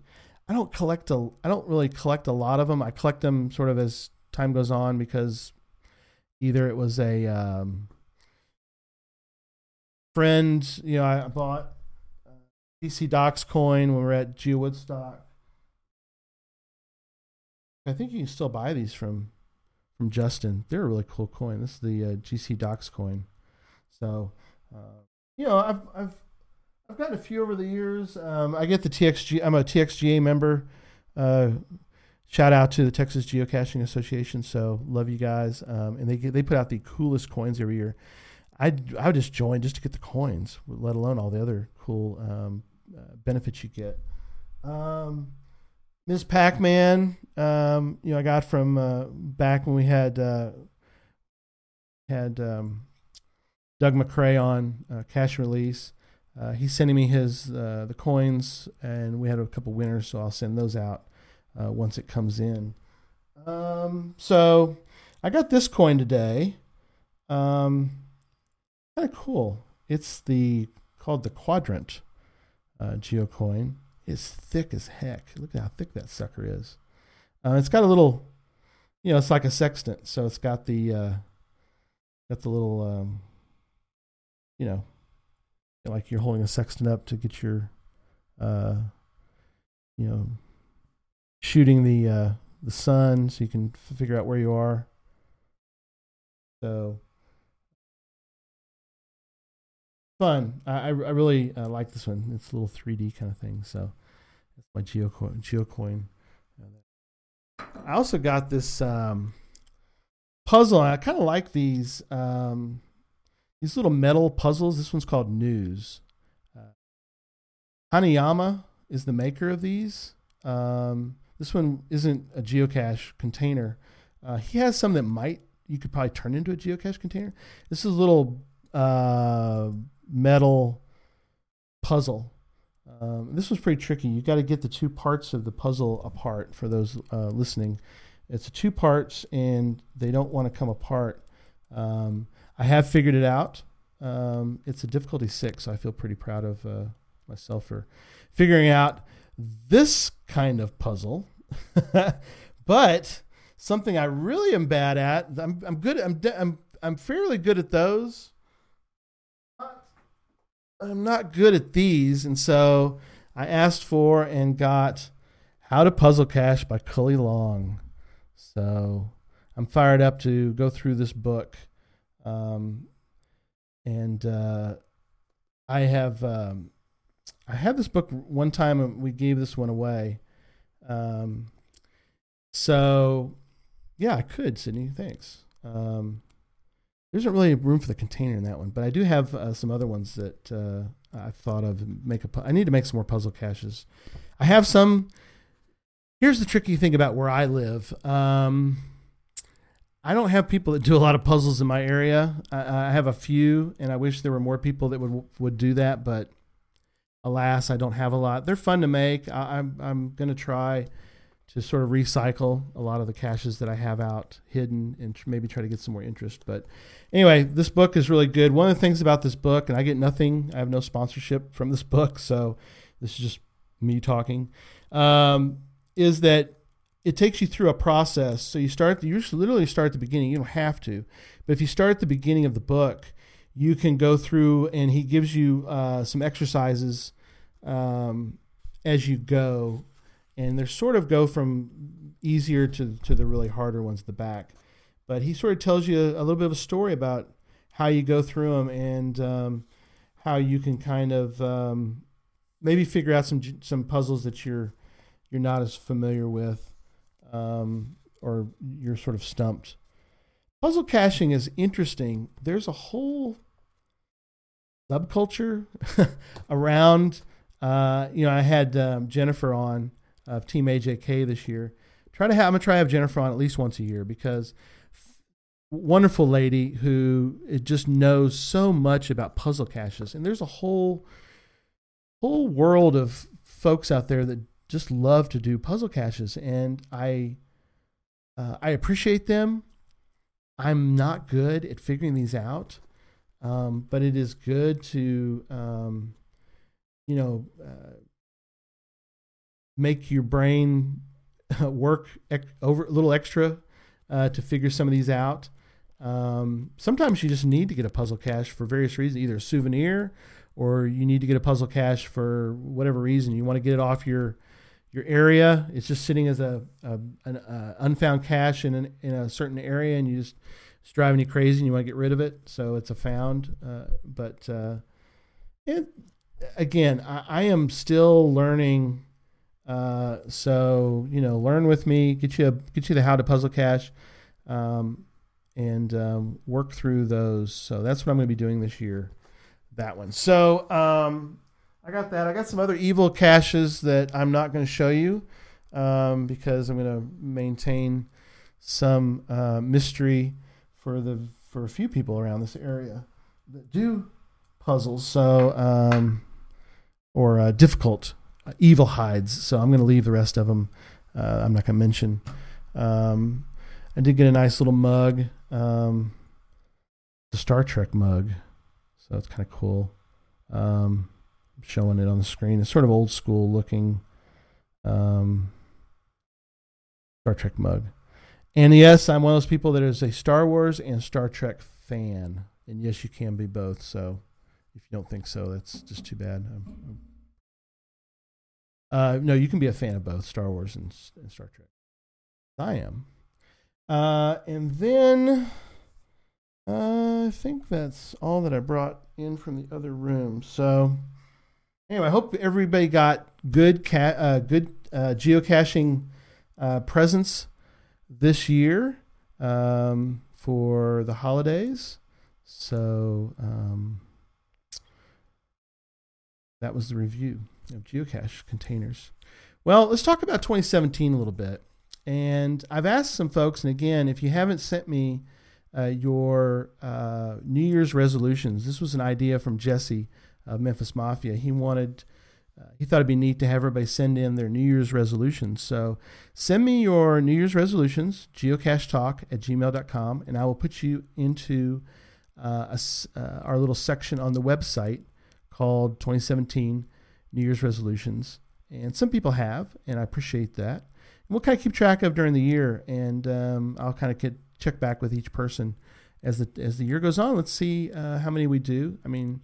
I don't collect a. I don't really collect a lot of them. I collect them sort of as time goes on because either it was a um, friend. You know, I bought GC Docs coin when we were at Geo Woodstock. I think you can still buy these from from Justin. They're a really cool coin. This is the uh, GC Docs coin. So, uh, you know, I've I've I've gotten a few over the years. Um, I get the TXG. I'm a TXGA member. Uh, shout out to the Texas Geocaching Association. So love you guys. Um, and they they put out the coolest coins every year. I I would just join just to get the coins, let alone all the other cool um, uh, benefits you get. Um, Ms. Pac-Man, um, you know, I got from uh, back when we had uh, had um, Doug McCrae on uh, Cache Release. Uh, he's sending me his uh, the coins, and we had a couple winners, so I'll send those out uh, once it comes in. Um, so I got this coin today. Um, kind of cool. It's the called the Quadrant uh, Geocoin. It's thick as heck. Look at how thick that sucker is. Uh, it's got a little, you know, it's like a sextant, so it's got the uh, got the little, um, you know, like you're holding a sextant up to get your, uh, you know, shooting the uh, the sun so you can f- figure out where you are. So fun. I I, really uh, like this one. It's a little 3D kind of thing. So That's my geocoin. geocoin. I also got this um, puzzle. I kind of like these um, these little metal puzzles. This one's called News. Uh, Hanayama is the maker of these. Um, this one isn't a geocache container. Uh, he has some that might you could probably turn into a geocache container. This is a little uh, metal puzzle. Um, this was pretty tricky. You got to get the two parts of the puzzle apart for those uh, listening. It's two parts, and they don't want to come apart. Um, I have figured it out. Um, it's a difficulty six. So I feel pretty proud of uh, myself for figuring out this kind of puzzle. but something I really am bad at. I'm, I'm good. I'm, I'm, I'm fairly good at those. I'm not good at these, and so I asked for and got How to Puzzle Cache by Cully Long. So I'm fired up to go through this book. Um, and uh, I have um, I had this book one time and we gave this one away. Um, so yeah, I could, Sydney. Thanks. Um, there isn't really room for the container in that one, but I do have uh, some other ones that uh, I've thought of. Make a. pu- I need to make some more puzzle caches. I have some. Here's the tricky thing about where I live. Um, I don't have people that do a lot of puzzles in my area. I, I have a few, and I wish there were more people that would would do that. But alas, I don't have a lot. They're fun to make. I, I'm I'm gonna try to sort of recycle a lot of the caches that I have out hidden and tr- maybe try to get some more interest. But anyway, this book is really good. One of the things about this book, and I get nothing, I have no sponsorship from this book, so this is just me talking, um, is that it takes you through a process. So you start, you literally start at the beginning. You don't have to, but if you start at the beginning of the book, you can go through and he gives you uh, some exercises um, as you go and they sort of go from easier to to the really harder ones at the back. But he sort of tells you a, a little bit of a story about how you go through them and um, how you can kind of um, maybe figure out some some puzzles that you're you're not as familiar with, um, or you're sort of stumped. Puzzle caching is interesting. There's a whole subculture around. Uh, you know, I had um, Jennifer on of Team AJK this year. Try to have I'm gonna try to have Jennifer on at least once a year because wonderful lady who just knows so much about puzzle caches and there's a whole whole world of folks out there that just love to do puzzle caches and I uh, I appreciate them. I'm not good at figuring these out, um, but it is good to um, you know. Uh, make your brain work ec- over a little extra uh, to figure some of these out. Um, sometimes you just need to get a puzzle cache for various reasons, either a souvenir or you need to get a puzzle cache for whatever reason. You want to get it off your your area. It's just sitting as a, a an unfound cache in an, in a certain area, and you just it's driving you crazy, and you want to get rid of it. So it's a found. Uh, but uh, it, again, I, I am still learning uh, so you know, learn with me. Get you a, get you the how to puzzle cache, um, and um, work through those. So that's what I'm going to be doing this year. That one. So um, I got that. I got some other evil caches that I'm not going to show you um, because I'm going to maintain some uh, mystery for the for a few people around this area that do puzzles. So um, or uh, difficult uh, evil hides. So I'm going to leave the rest of them. Uh, I'm not going to mention. Um, I did get a nice little mug, um, the Star Trek mug. So it's kind of cool. Um, showing it on the screen. It's sort of old school looking um, Star Trek mug. And yes, I'm one of those people that is a Star Wars and Star Trek fan. And yes, you can be both. So if you don't think so, that's just too bad. Uh, no, you can be a fan of both Star Wars and, and Star Trek. I am. Uh, and then uh, I think that's all that I brought in from the other room. So, anyway, I hope everybody got good ca- uh, good uh, geocaching uh, presents this year um, for the holidays. So um, that was the review of geocache containers. Well, let's talk about 2017 a little bit. And I've asked some folks, and again, if you haven't sent me uh, your uh, New Year's resolutions, this was an idea from Jesse of Memphis Mafia. He wanted, uh, he thought it'd be neat to have everybody send in their New Year's resolutions. So send me your New Year's resolutions, geocachetalk at gmail.com, and I will put you into uh, a uh, our little section on the website called 2017 New Year's resolutions. And some people have, and I appreciate that. We'll kind of keep track of during the year, and um, I'll kind of get, check back with each person as the as the year goes on. Let's see uh, how many we do. I mean,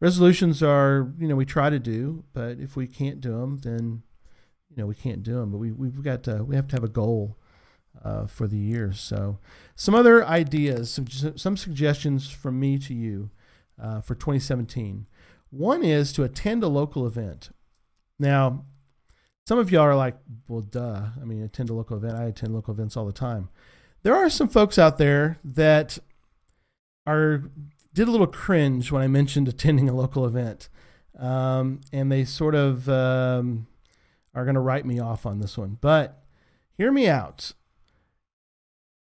resolutions are you know we try to do, but if we can't do them, then you know we can't do them. But we we've got to, we have to have a goal uh, for the year. So some other ideas, some some suggestions from me to you uh, for 2017. One is to attend a local event. Now, some of y'all are like, well, duh. I mean, attend a local event. I attend local events all the time. There are some folks out there that are did a little cringe when I mentioned attending a local event, um, and they sort of um, are going to write me off on this one. But hear me out.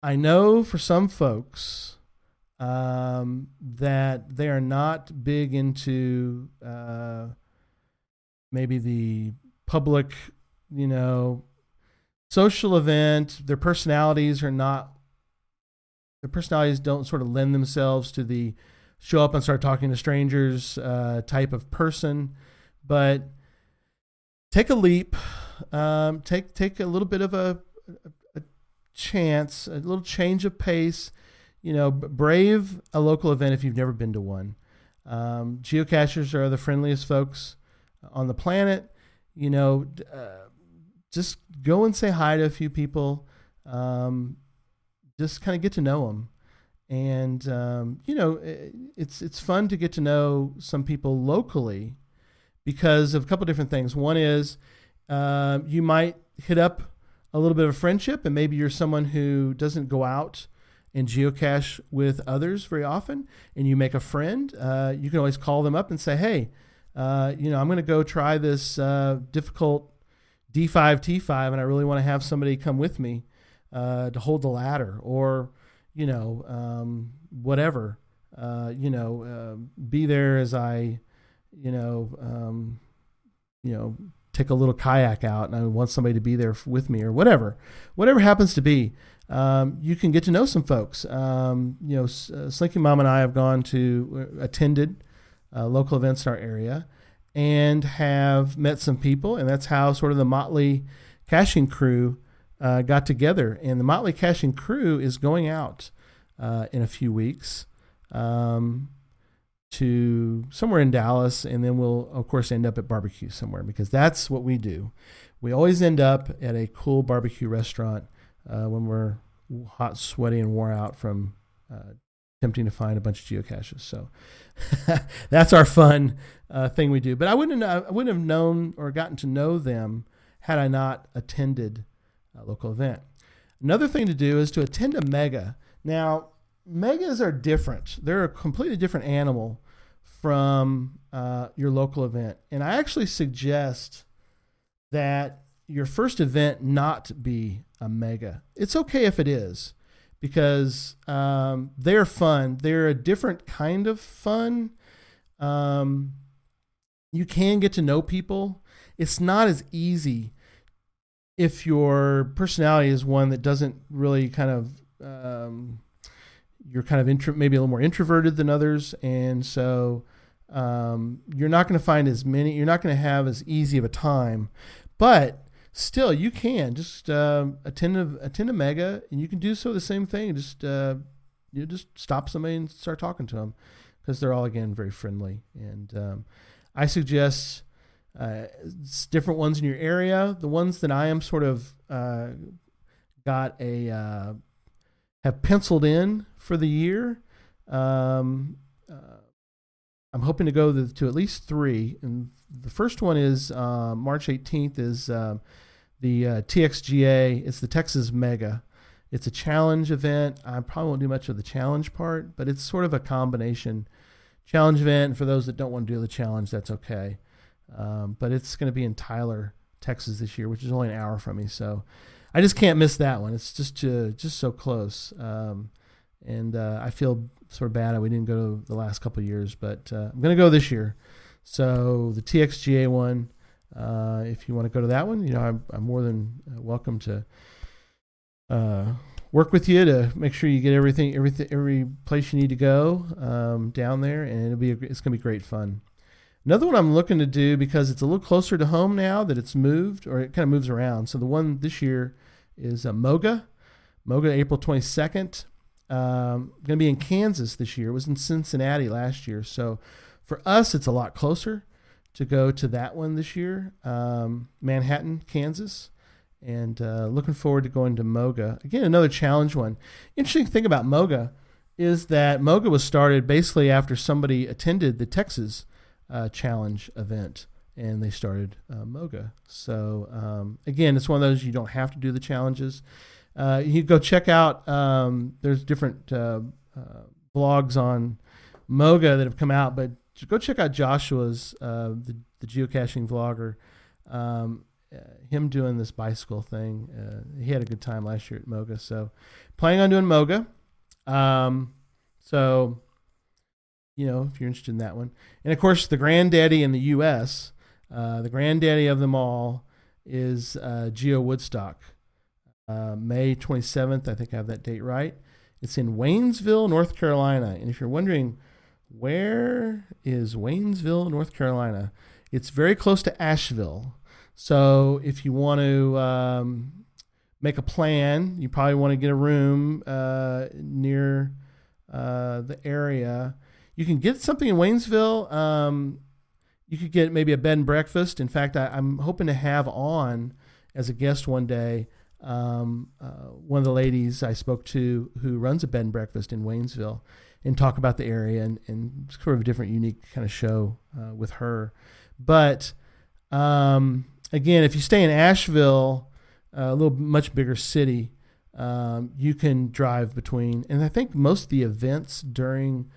I know for some folks um, that they are not big into uh, maybe the public, you know, social event. Their personalities are not, their personalities don't sort of lend themselves to the show up and start talking to strangers uh, type of person. But take a leap, um, take take a little bit of a, a chance, a little change of pace. You know, brave a local event if you've never been to one. Um, geocachers are the friendliest folks on the planet. You know, uh, just go and say hi to a few people. Um, just kind of get to know them, and um, you know, it's it's fun to get to know some people locally because of a couple different things. One is uh, you might hit up a little bit of friendship, and maybe you're someone who doesn't go out and geocache with others very often, and you make a friend. Uh, you can always call them up and say, "Hey, uh, you know, I'm going to go try this uh, difficult D5 T5, and I really want to have somebody come with me uh, to hold the ladder, or you know, um, whatever. Uh, you know, uh, be there as I, you know, um, you know, take a little kayak out, and I want somebody to be there with me, or whatever, whatever happens to be. Um, you can get to know some folks. Um, you know, uh, Slinky Mom and I have gone to attended uh, local events in our area and have met some people, and that's how sort of the Motley caching crew uh, got together. And the Motley caching crew is going out uh, in a few weeks um, to somewhere in Dallas, and then we'll of course end up at barbecue somewhere because that's what we do. We always end up at a cool barbecue restaurant uh, when we're hot, sweaty, and wore out from uh, attempting to find a bunch of geocaches. So that's our fun uh, thing we do. But I wouldn't I wouldn't have known or gotten to know them had I not attended local event. Another thing to do is to attend a mega. Now, megas are different. They're a completely different animal from uh, your local event. And I actually suggest that your first event not be a mega. It's okay if it is because um, they're fun. They're a different kind of fun. Um, you can get to know people. It's not as easy if your personality is one that doesn't really kind of um, you're kind of intro, maybe a little more introverted than others, and so um, you're not going to find as many. You're not going to have as easy of a time, but still you can just uh, attend a attend a mega and you can do so the same thing just uh, you just stop somebody and start talking to them because they're all again very friendly and um, i suggest uh, different ones in your area the ones that i am sort of uh, got a uh, have penciled in for the year um, uh, I'm hoping to go to, to at least three. And the first one is uh, March 18th is um, the uh, TXGA. It's the Texas Mega. It's a challenge event. I probably won't do much of the challenge part, but it's sort of a combination challenge event. For those that don't want to do the challenge, that's okay. Um, but it's going to be in Tyler, Texas this year, which is only an hour from me. So I just can't miss that one. It's just uh, just so close. Um, and uh, I feel sort of bad that we didn't go the last couple years, but uh, I'm going to go this year. So the TXGA one, uh, if you want to go to that one, you know I'm, I'm more than uh, welcome to uh, work with you to make sure you get everything, everything, every place you need to go um, down there, and it'll be it's going to be great fun. Another one I'm looking to do because it's a little closer to home now that it's moved, or it kind of moves around. So the one this year is uh, Moga, Moga April 22nd. Um, going to be in Kansas this year. It was in Cincinnati last year. So for us, it's a lot closer to go to that one this year. Um, Manhattan, Kansas. And uh, looking forward to going to Moga. Again, another challenge one. Interesting thing about Moga is that Moga was started basically after somebody attended the Texas uh, Challenge event and they started uh, Moga. So um, again, it's one of those you don't have to do the challenges. Uh, you go check out. Um, there's different uh, uh, blogs on Moga that have come out, but go check out Joshua's uh, the, the geocaching vlogger. Um, him doing this bicycle thing. He had a good time last year at Moga, so planning on doing Moga. Um, so you know if you're interested in that one, and of course the granddaddy in the U.S. the granddaddy of them all is Geo Woodstock uh, May 27th. I think I have that date right. It's in Waynesville, North Carolina. And if you're wondering, where is Waynesville, North Carolina? It's very close to Asheville. So if you want to um, make a plan, you probably want to get a room uh, near uh, the area. You can get something in Waynesville. Um, you could get maybe a bed and breakfast. In fact, I, I'm hoping to have on as a guest one day um, uh, one of the ladies I spoke to who runs a bed and breakfast in Waynesville and talk about the area and, and sort of a different, unique kind of show uh, with her. But um, again, if you stay in Asheville, uh, a little much bigger city, um, you can drive between, and I think most of the events during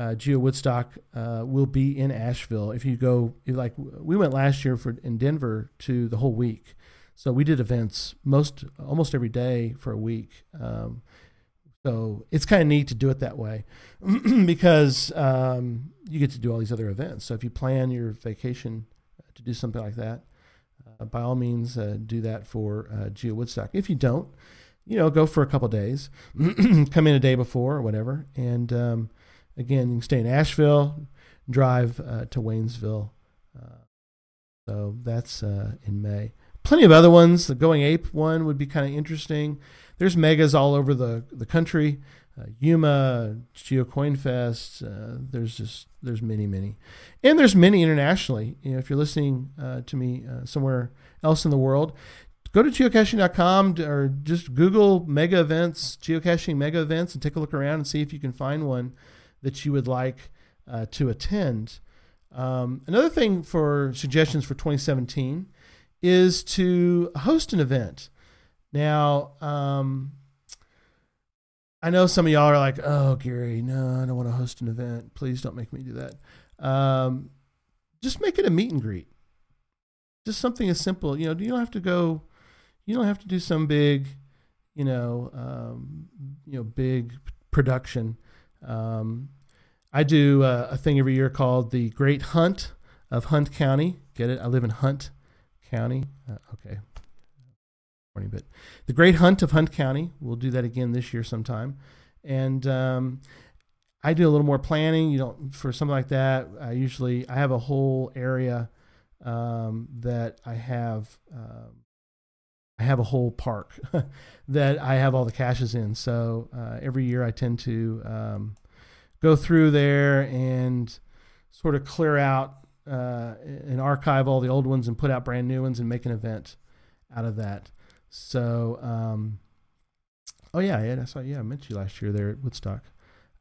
uh, Geo Woodstock uh, will be in Asheville. If you go, like we went last year for in Denver to the whole week, so we did events most almost every day for a week. Um, so it's kind of neat to do it that way because um, you get to do all these other events. So if you plan your vacation to do something like that, uh, by all means uh, do that for uh, Geo Woodstock. If you don't, you know, go for a couple days, come in a day before or whatever. And um, again, you can stay in Asheville, drive uh, to Waynesville. Uh, so that's uh, in May plenty of other ones. The Going Ape one would be kind of interesting. There's megas all over the the country. Uh, Yuma, Geo Coin Uh, there's just there's many many, and there's many internationally. You know, if you're listening uh, to me somewhere else in the world, go to geocaching.com or just Google mega events, geocaching mega events, and take a look around and see if you can find one that you would like uh, to attend. Um, another thing for suggestions for 2017 is to host an event. Now, um, I know some of y'all are like, "Oh, Gary, no, I don't want to host an event. Please don't make me do that." Um, just make it a meet and greet. Just something as simple. You know, you don't have to go. You don't have to do some big, you know, um, you know, big production. Um, I do uh, a thing every year called the Great Hunt of Hunt County. Get it? I live in Hunt, County. Uh, okay. Morning, but the Great Hunt of Hunt County. We'll do that again this year sometime, and um, I do a little more planning. You don't for something like that. I usually I have a whole area um, that I have. Um, I have a whole park that I have all the caches in. So uh, every year I tend to um, go through there and sort of clear out uh, and archive all the old ones and put out brand new ones and make an event out of that. So, um, oh yeah, yeah, I saw. Yeah, I met you last year there at Woodstock.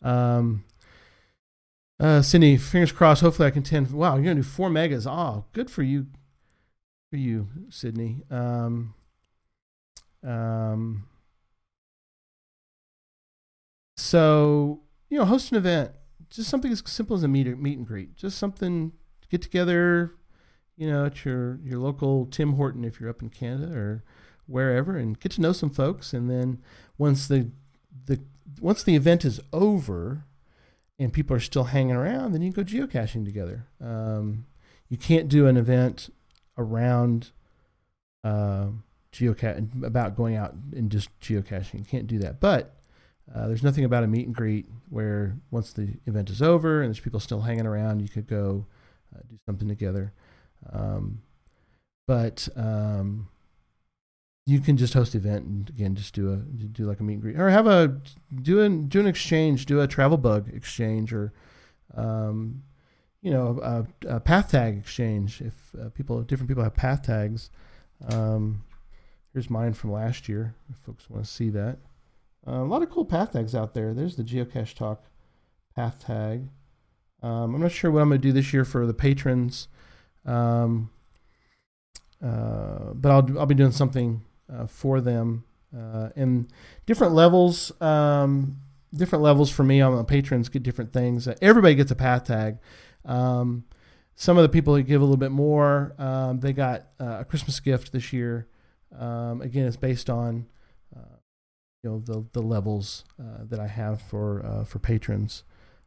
Um, Uh, Cindy, fingers crossed. Hopefully, I can ten. Wow, you're gonna do four megas. Oh, good for you, for you, Sydney. Um, um, so you know, host an event. Just something as simple as a meet meet and greet. Just something to get together. You know, at your your local Tim Horton if you're up in Canada or wherever, and get to know some folks. And then once the the once the event is over and people are still hanging around, then you can go geocaching together. Um, you can't do an event around uh, geocache about going out and just geocaching. You can't do that. But uh, there's nothing about a meet and greet where once the event is over and there's people still hanging around, you could go uh, do something together. Um, but um, you can just host the event and again just do a do like a meet and greet or have a do an do an exchange, do a travel bug exchange or um, you know a, a, path tag exchange if uh, people different people have path tags. Um, here's mine from last year if folks want to see that. Uh, a lot of cool path tags out there. There's the Geocache Talk path tag. Um, I'm not sure what I'm going to do this year for the patrons, um, uh, but I'll I'll be doing something uh, for them uh, and different levels. Um, different levels for me on the patrons get different things. everybody gets a path tag. Um, some of the people who give a little bit more, um, they got uh, a Christmas gift this year. Um, again, it's based on uh, you know the the levels uh, that I have for uh, for patrons.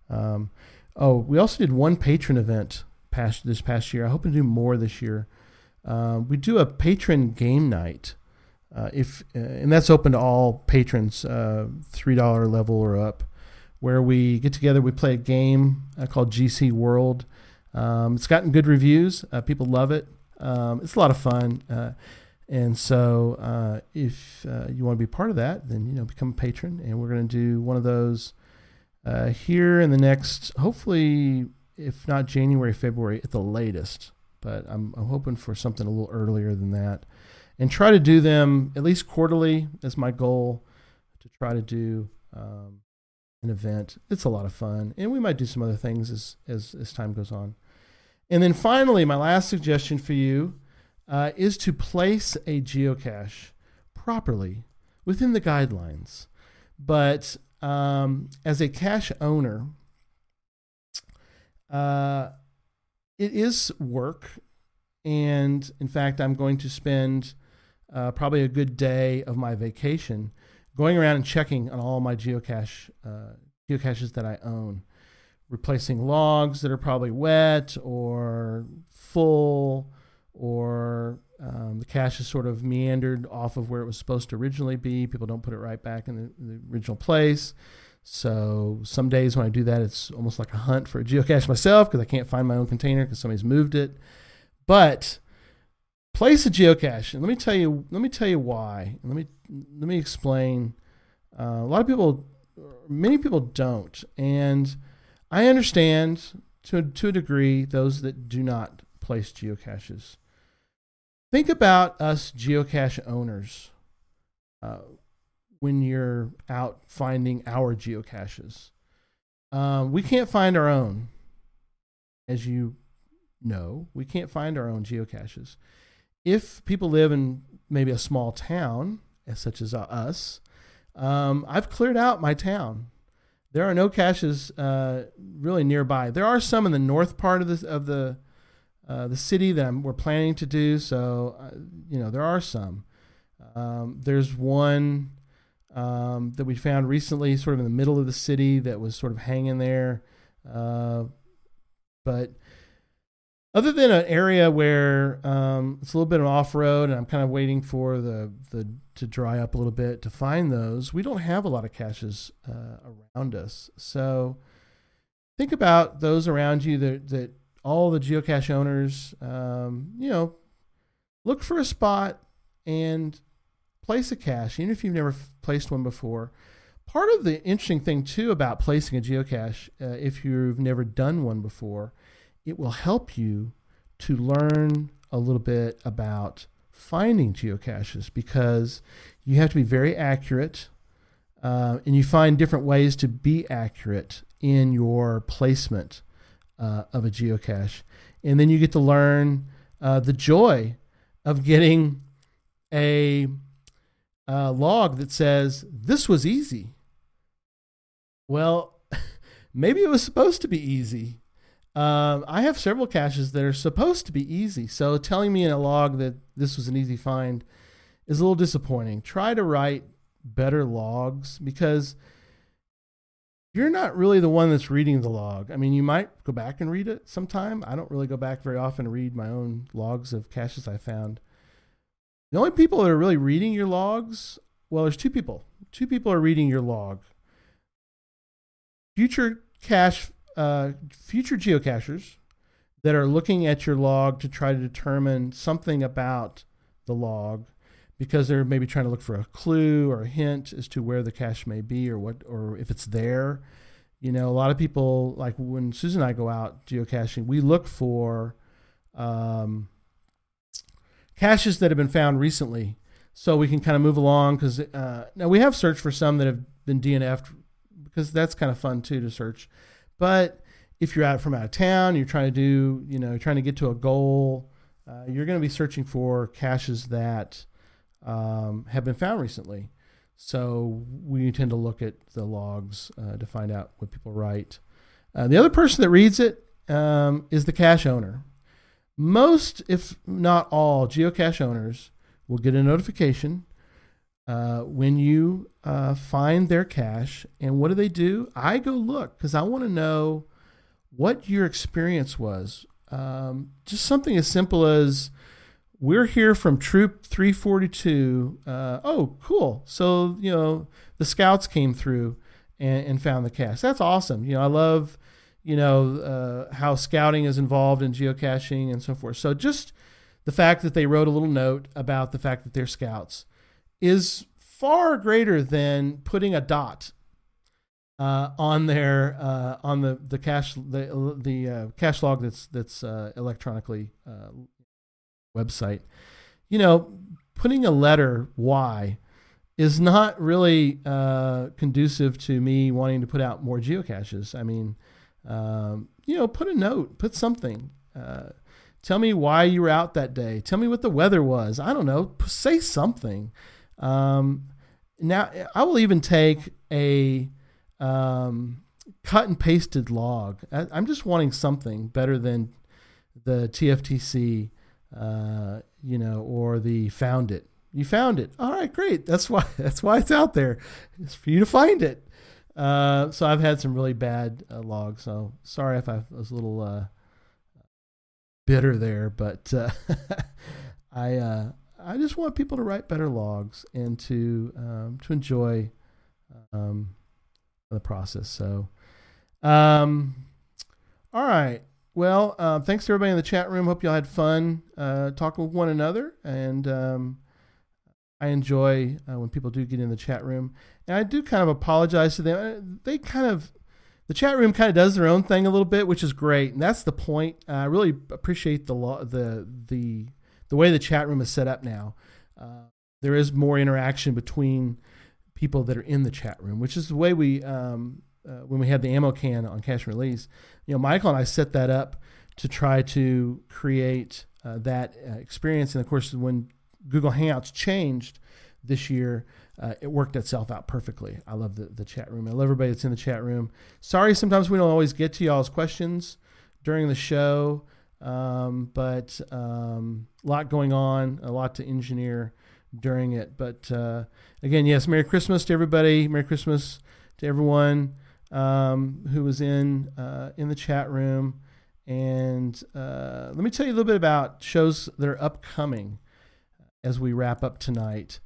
Um, oh, we also did one patron event past this past year. I hope to do more this year. Uh, we do a patron game night. Uh, if uh, and that's open to all patrons, uh, three dollar level or up, where we get together. We play a game called GC World. Um, it's gotten good reviews. People love it. Um, it's a lot of fun. Uh, and so, if you want to be part of that, then you know become a patron. And we're going to do one of those here in the next, hopefully, if not January, February at the latest. But I'm, I'm hoping for something a little earlier than that and try to do them at least quarterly. That's my goal to try to do um, an event. It's a lot of fun, and we might do some other things as as as time goes on. And then finally, my last suggestion for you uh, is to place a geocache properly within the guidelines. But um, as a cache owner, uh, it is work. And in fact, I'm going to spend uh, probably a good day of my vacation, going around and checking on all my geocache uh, geocaches that I own, replacing logs that are probably wet or full, or um, the cache is sort of meandered off of where it was supposed to originally be. People don't put it right back in the, the original place. So some days when I do that, it's almost like a hunt for a geocache myself because I can't find my own container because somebody's moved it. But place a geocache. And let me tell you. Let me tell you why. Let me let me explain. Uh, a lot of people, many people don't, and I understand to to a degree those that do not place geocaches. Think about us geocache owners. Uh, when you're out finding our geocaches, um, we can't find our own, as you know. We can't find our own geocaches if people live in maybe a small town, such as us, um, I've cleared out my town. There are no caches uh, really nearby. There are some in the north part of the of the uh, the city that I'm, we're planning to do. So uh, you know there are some. Um, there's one um, that we found recently, sort of in the middle of the city, that was sort of hanging there. Uh, but other than an area where um, it's a little bit of off road and I'm kind of waiting for the, the to dry up a little bit to find those, we don't have a lot of caches uh, around us. So think about those around you that, that all the geocache owners, um, you know, look for a spot and place a cache, even if you've never placed one before. Part of the interesting thing too about placing a geocache, uh, if you've never done one before, it will help you to learn a little bit about finding geocaches because you have to be very accurate uh, and you find different ways to be accurate in your placement uh, of a geocache. And then you get to learn uh, the joy of getting a, log that says, This was easy. Well, maybe it was supposed to be easy. Um, I have several caches that are supposed to be easy. So telling me in a log that this was an easy find is a little disappointing. Try to write better logs because you're not really the one that's reading the log. I mean, you might go back and read it sometime. I don't really go back very often to read my own logs of caches I found. The only people that are really reading your logs, well, there's two people. Two people are reading your log. Future cache, uh, future geocachers that are looking at your log to try to determine something about the log because they're maybe trying to look for a clue or a hint as to where the cache may be or what or if it's there. You know, a lot of people like when Susan and I go out geocaching, we look for um, caches that have been found recently, so we can kind of move along. Because uh, now we have searched for some that have been DNF'd because that's kind of fun too to search. But if you're out from out of town, you're trying to do, you know, trying to get to a goal, uh, you're going to be searching for caches that um, have been found recently. So we tend to look at the logs uh, to find out what people write. Uh, the other person that reads it um, is the cache owner. Most, if not all, geocache owners will get a notification uh, when you uh, find their cache. And what do they do? I go look because I want to know what your experience was. Um, just something as simple as we're here from Troop 342. Uh, oh, cool. So, you know, the scouts came through and, and found the cache. That's awesome. You know, I love, you know, uh, how scouting is involved in geocaching and so forth. So, just the fact that they wrote a little note about the fact that they're scouts is far greater than putting a dot uh, on their uh, on the the cache the the uh, cache log that's that's uh, electronically website. You know, putting a letter Y is not really uh, conducive to me wanting to put out more geocaches. I mean, um, you know, put a note, put something. Uh, tell me why you were out that day. Tell me what the weather was. I don't know. Say something. Um, now, I will even take a um, cut and pasted log. I, I'm just wanting something better than the TFTC uh, you know, or the found it. You found it. All right, great. That's why that's why it's out there. It's for you to find it. Uh, so I've had some really bad uh, logs. So sorry if I was a little uh, bitter there, but uh, I uh, I just want people to write better logs and to um, to enjoy um, the process. So, um, all right. Well, uh, thanks to everybody in the chat room. Hope y'all had fun uh, talking with one another, and um, I enjoy uh, when people do get in the chat room. And I do kind of apologize to them. Uh, they kind of the chat room kind of does their own thing a little bit, which is great, and that's the point. I really appreciate the lo- the the the way the chat room is set up now. Uh, there is more interaction between people that are in the chat room, which is the way we um, uh, when we had the ammo can on cache release you know, Michael and I set that up to try to create uh, that uh, experience. And of course, when Google Hangouts changed this year, uh, it worked itself out perfectly. I love the, the chat room. I love everybody that's in the chat room. Sorry, sometimes we don't always get to y'all's questions during the show, um, but um, a lot going on, a lot to engineer during it. But uh, again, yes, Merry Christmas to everybody. Merry Christmas to everyone um, who was in uh, in the chat room. And uh, let me tell you a little bit about shows that are upcoming as we wrap up tonight.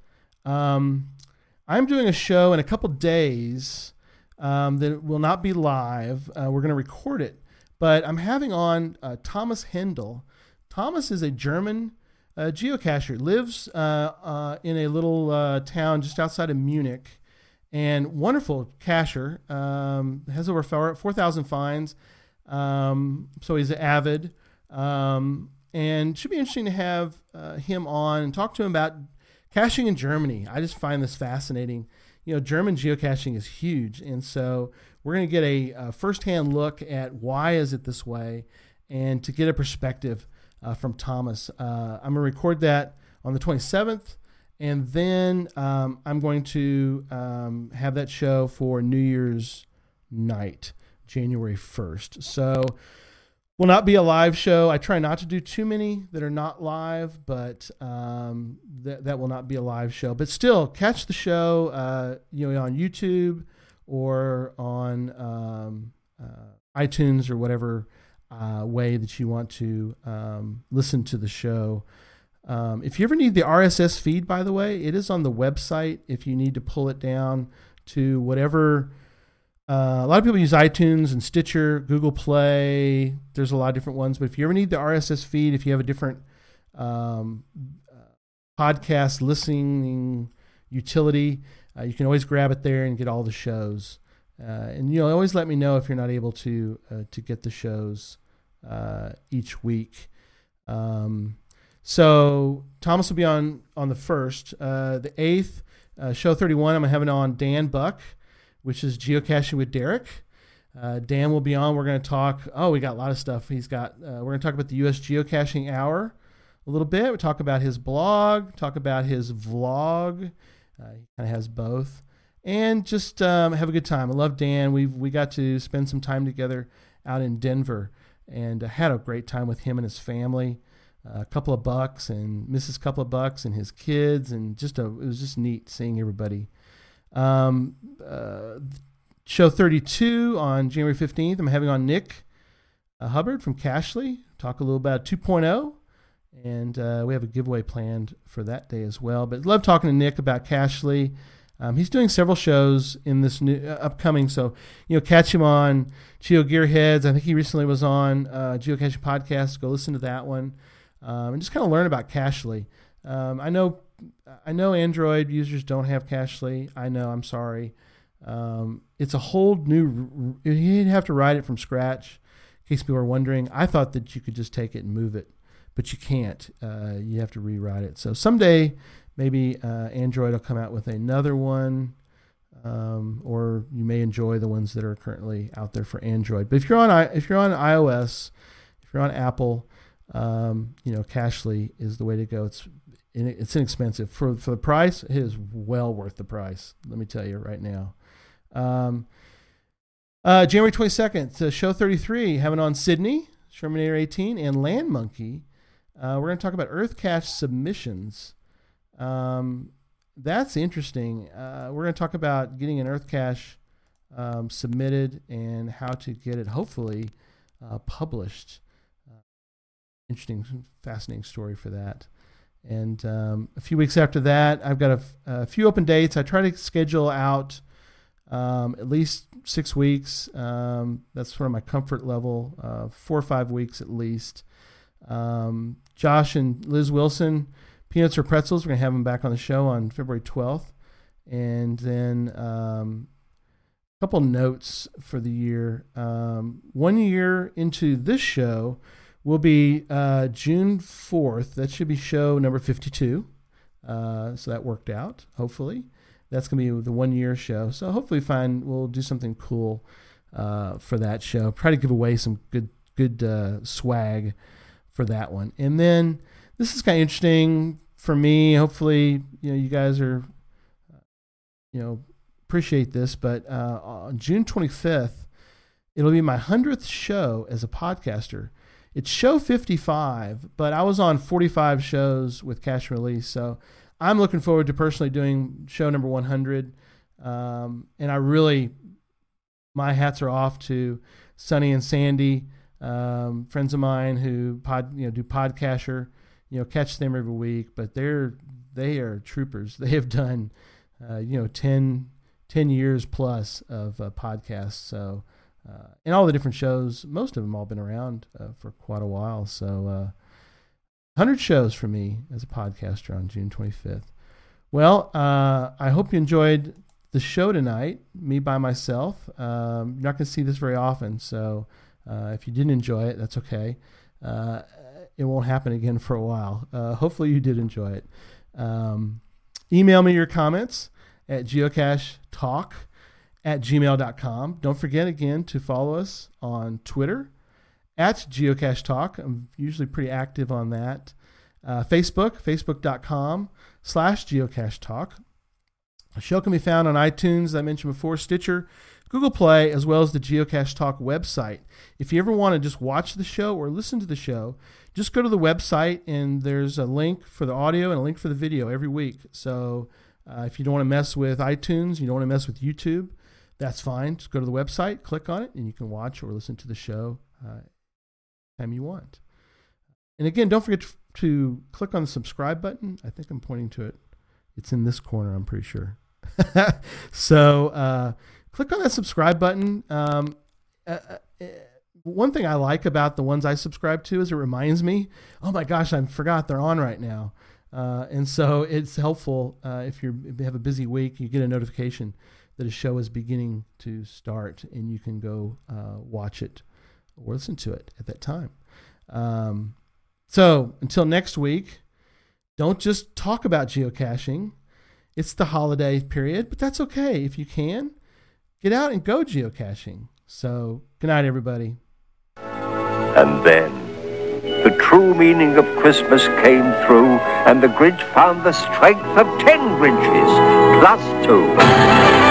Um, I'm doing a show in a couple days um, that will not be live. Uh, we're going to record it, but I'm having on uh, Thomas Hendel. Thomas is a German uh, geocacher, lives uh, uh, in a little uh, town just outside of Munich, and wonderful cacher. Um, has over 4,000 finds. Um, so he's avid. Um, and should be interesting to have uh, him on and talk to him about caching in Germany. I just find this fascinating. you know, German geocaching is huge, and so we're going to get a, a firsthand look at why is it this way, and to get a perspective uh, from Thomas. Uh, I'm going to record that on the 27th, and then um, I'm going to um, have that show for New Year's night, January 1st. So will not be a live show. I try not to do too many that are not live, but um, that that will not be a live show. But still, catch the show, uh, you know, on YouTube or on um, uh, iTunes or whatever uh, way that you want to um, listen to the show. Um, if you ever need the RSS feed, by the way, it is on the website. If you need to pull it down to whatever uh, a lot of people use iTunes and Stitcher, Google Play. There's a lot of different ones, but if you ever need the RSS feed, if you have a different um, uh, podcast listening utility, uh, you can always grab it there and get all the shows. Uh, and you know, always let me know if you're not able to uh, to get the shows uh, each week. Um, so Thomas will be on on the first, the eighth, show 31. I'm having on Dan Buck which is geocaching with Derek. Uh, Dan will be on. We're going to talk. Oh, we got a lot of stuff. He's got. Uh, we're going to talk about the U.S. Geocaching Hour a little bit. We talk about his blog. Talk about his vlog. Uh, he kind of has both, and just um, have a good time. I love Dan. We we got to spend some time together out in Denver, and uh, had a great time with him and his family. A couple of bucks and Mrs. Couple of Bucks and his kids, and just a, it was just neat seeing everybody um, uh, show 32 on January 15th, I'm having on Nick uh, Hubbard from Cachly, talk a little about 2.0. And uh, we have a giveaway planned for that day as well. But love talking to Nick about Cachly. Um, he's doing several shows in this new uh, upcoming, so you know, catch him on Geo Gearheads. I think he recently was on uh, Geocaching podcast. Go listen to that one, um, and just kind of learn about Cachly. Um, I know I know Android users don't have Cachly. I know. I'm sorry. Um, it's a whole new. You'd have to write it from scratch. In case people are wondering, I thought that you could just take it and move it, but you can't. Uh, you have to rewrite it. So someday, maybe uh, Android will come out with another one, um, or you may enjoy the ones that are currently out there for Android. But if you're on if you're on iOS, if you're on Apple, um, you know, Cachly is the way to go. It's it's inexpensive for for the price. It is well worth the price. Let me tell you right now. Um, uh, January twenty second, to show thirty three, having on Sydney, Shermanator eighteen, and Land Monkey. Uh, we're going to talk about Earth Cache submissions. Um, that's interesting. Uh, we're going to talk about getting an Earth Cache um, submitted and how to get it hopefully uh, published. Interesting, fascinating story for that. And um, a few weeks after that, I've got a, a, few open dates. I try to schedule out um, at least six weeks. Um, that's sort of my comfort level, uh, four or five weeks at least. Um, Josh and Liz Wilson, Peanuts or Pretzels, we're going to have them back on the show on February 12th. And then um, a couple notes for the year. Um, one year into this show, will be uh, June 4th. That should be show number 52. Uh, so that worked out, hopefully. That's going to be the one year show. So hopefully, find we'll do something cool uh, for that show. Try to give away some good good uh, swag for that one. And then this is kind of interesting for me. Hopefully, you know, you guys are, you know, appreciate this. But uh, on June 25th, it'll be my 100th show as a podcaster it's show 55, but I was on 45 shows with Cash Release. So I'm looking forward to personally doing show number 100. Um, and I really, my hats are off to Sonny and Sandy, um, friends of mine who pod, you know, do Podcacher, you know, catch them every week, but they're, they are troopers. They have done, uh, you know, 10, 10 years plus of uh, podcasts. So, uh, and all the different shows. Most of them all been around uh, for quite a while. So, uh, 100 shows for me as a podcaster on June 25th. Well, uh, I hope you enjoyed the show tonight, me by myself. Um, you're not going to see this very often, so uh, if you didn't enjoy it, that's okay. Uh, it won't happen again for a while. hopefully, you did enjoy it. Um, email me your comments at geocachetalk at gmail.com. Don't forget again to follow us on Twitter at Geocache Talk. I'm usually pretty active on that. Uh, Facebook, facebook.com slash geocache talk. The show can be found on iTunes, as I mentioned before, Stitcher, Google Play, as well as the Geocache Talk website. If you ever want to just watch the show or listen to the show, just go to the website and there's a link for the audio and a link for the video every week. So uh, if you don't want to mess with iTunes, you don't want to mess with YouTube, that's fine. Just go to the website, click on it, and you can watch or listen to the show uh, time you want. And again, don't forget to click on the subscribe button. I think I'm pointing to it. It's in this corner, I'm pretty sure. so uh, click on that subscribe button. Um, uh, uh, one thing I like about the ones I subscribe to is it reminds me, oh my gosh, I forgot they're on right now. Uh, and so it's helpful uh, if you have a busy week, you get a notification that a show is beginning to start and you can go uh, watch it or listen to it at that time. Um, so until next week, don't just talk about geocaching. It's the holiday period, but that's okay. If you can, get out and go geocaching. So, good night, everybody. And then the true meaning of Christmas came through, and the Grinch found the strength of ten Grinches plus two.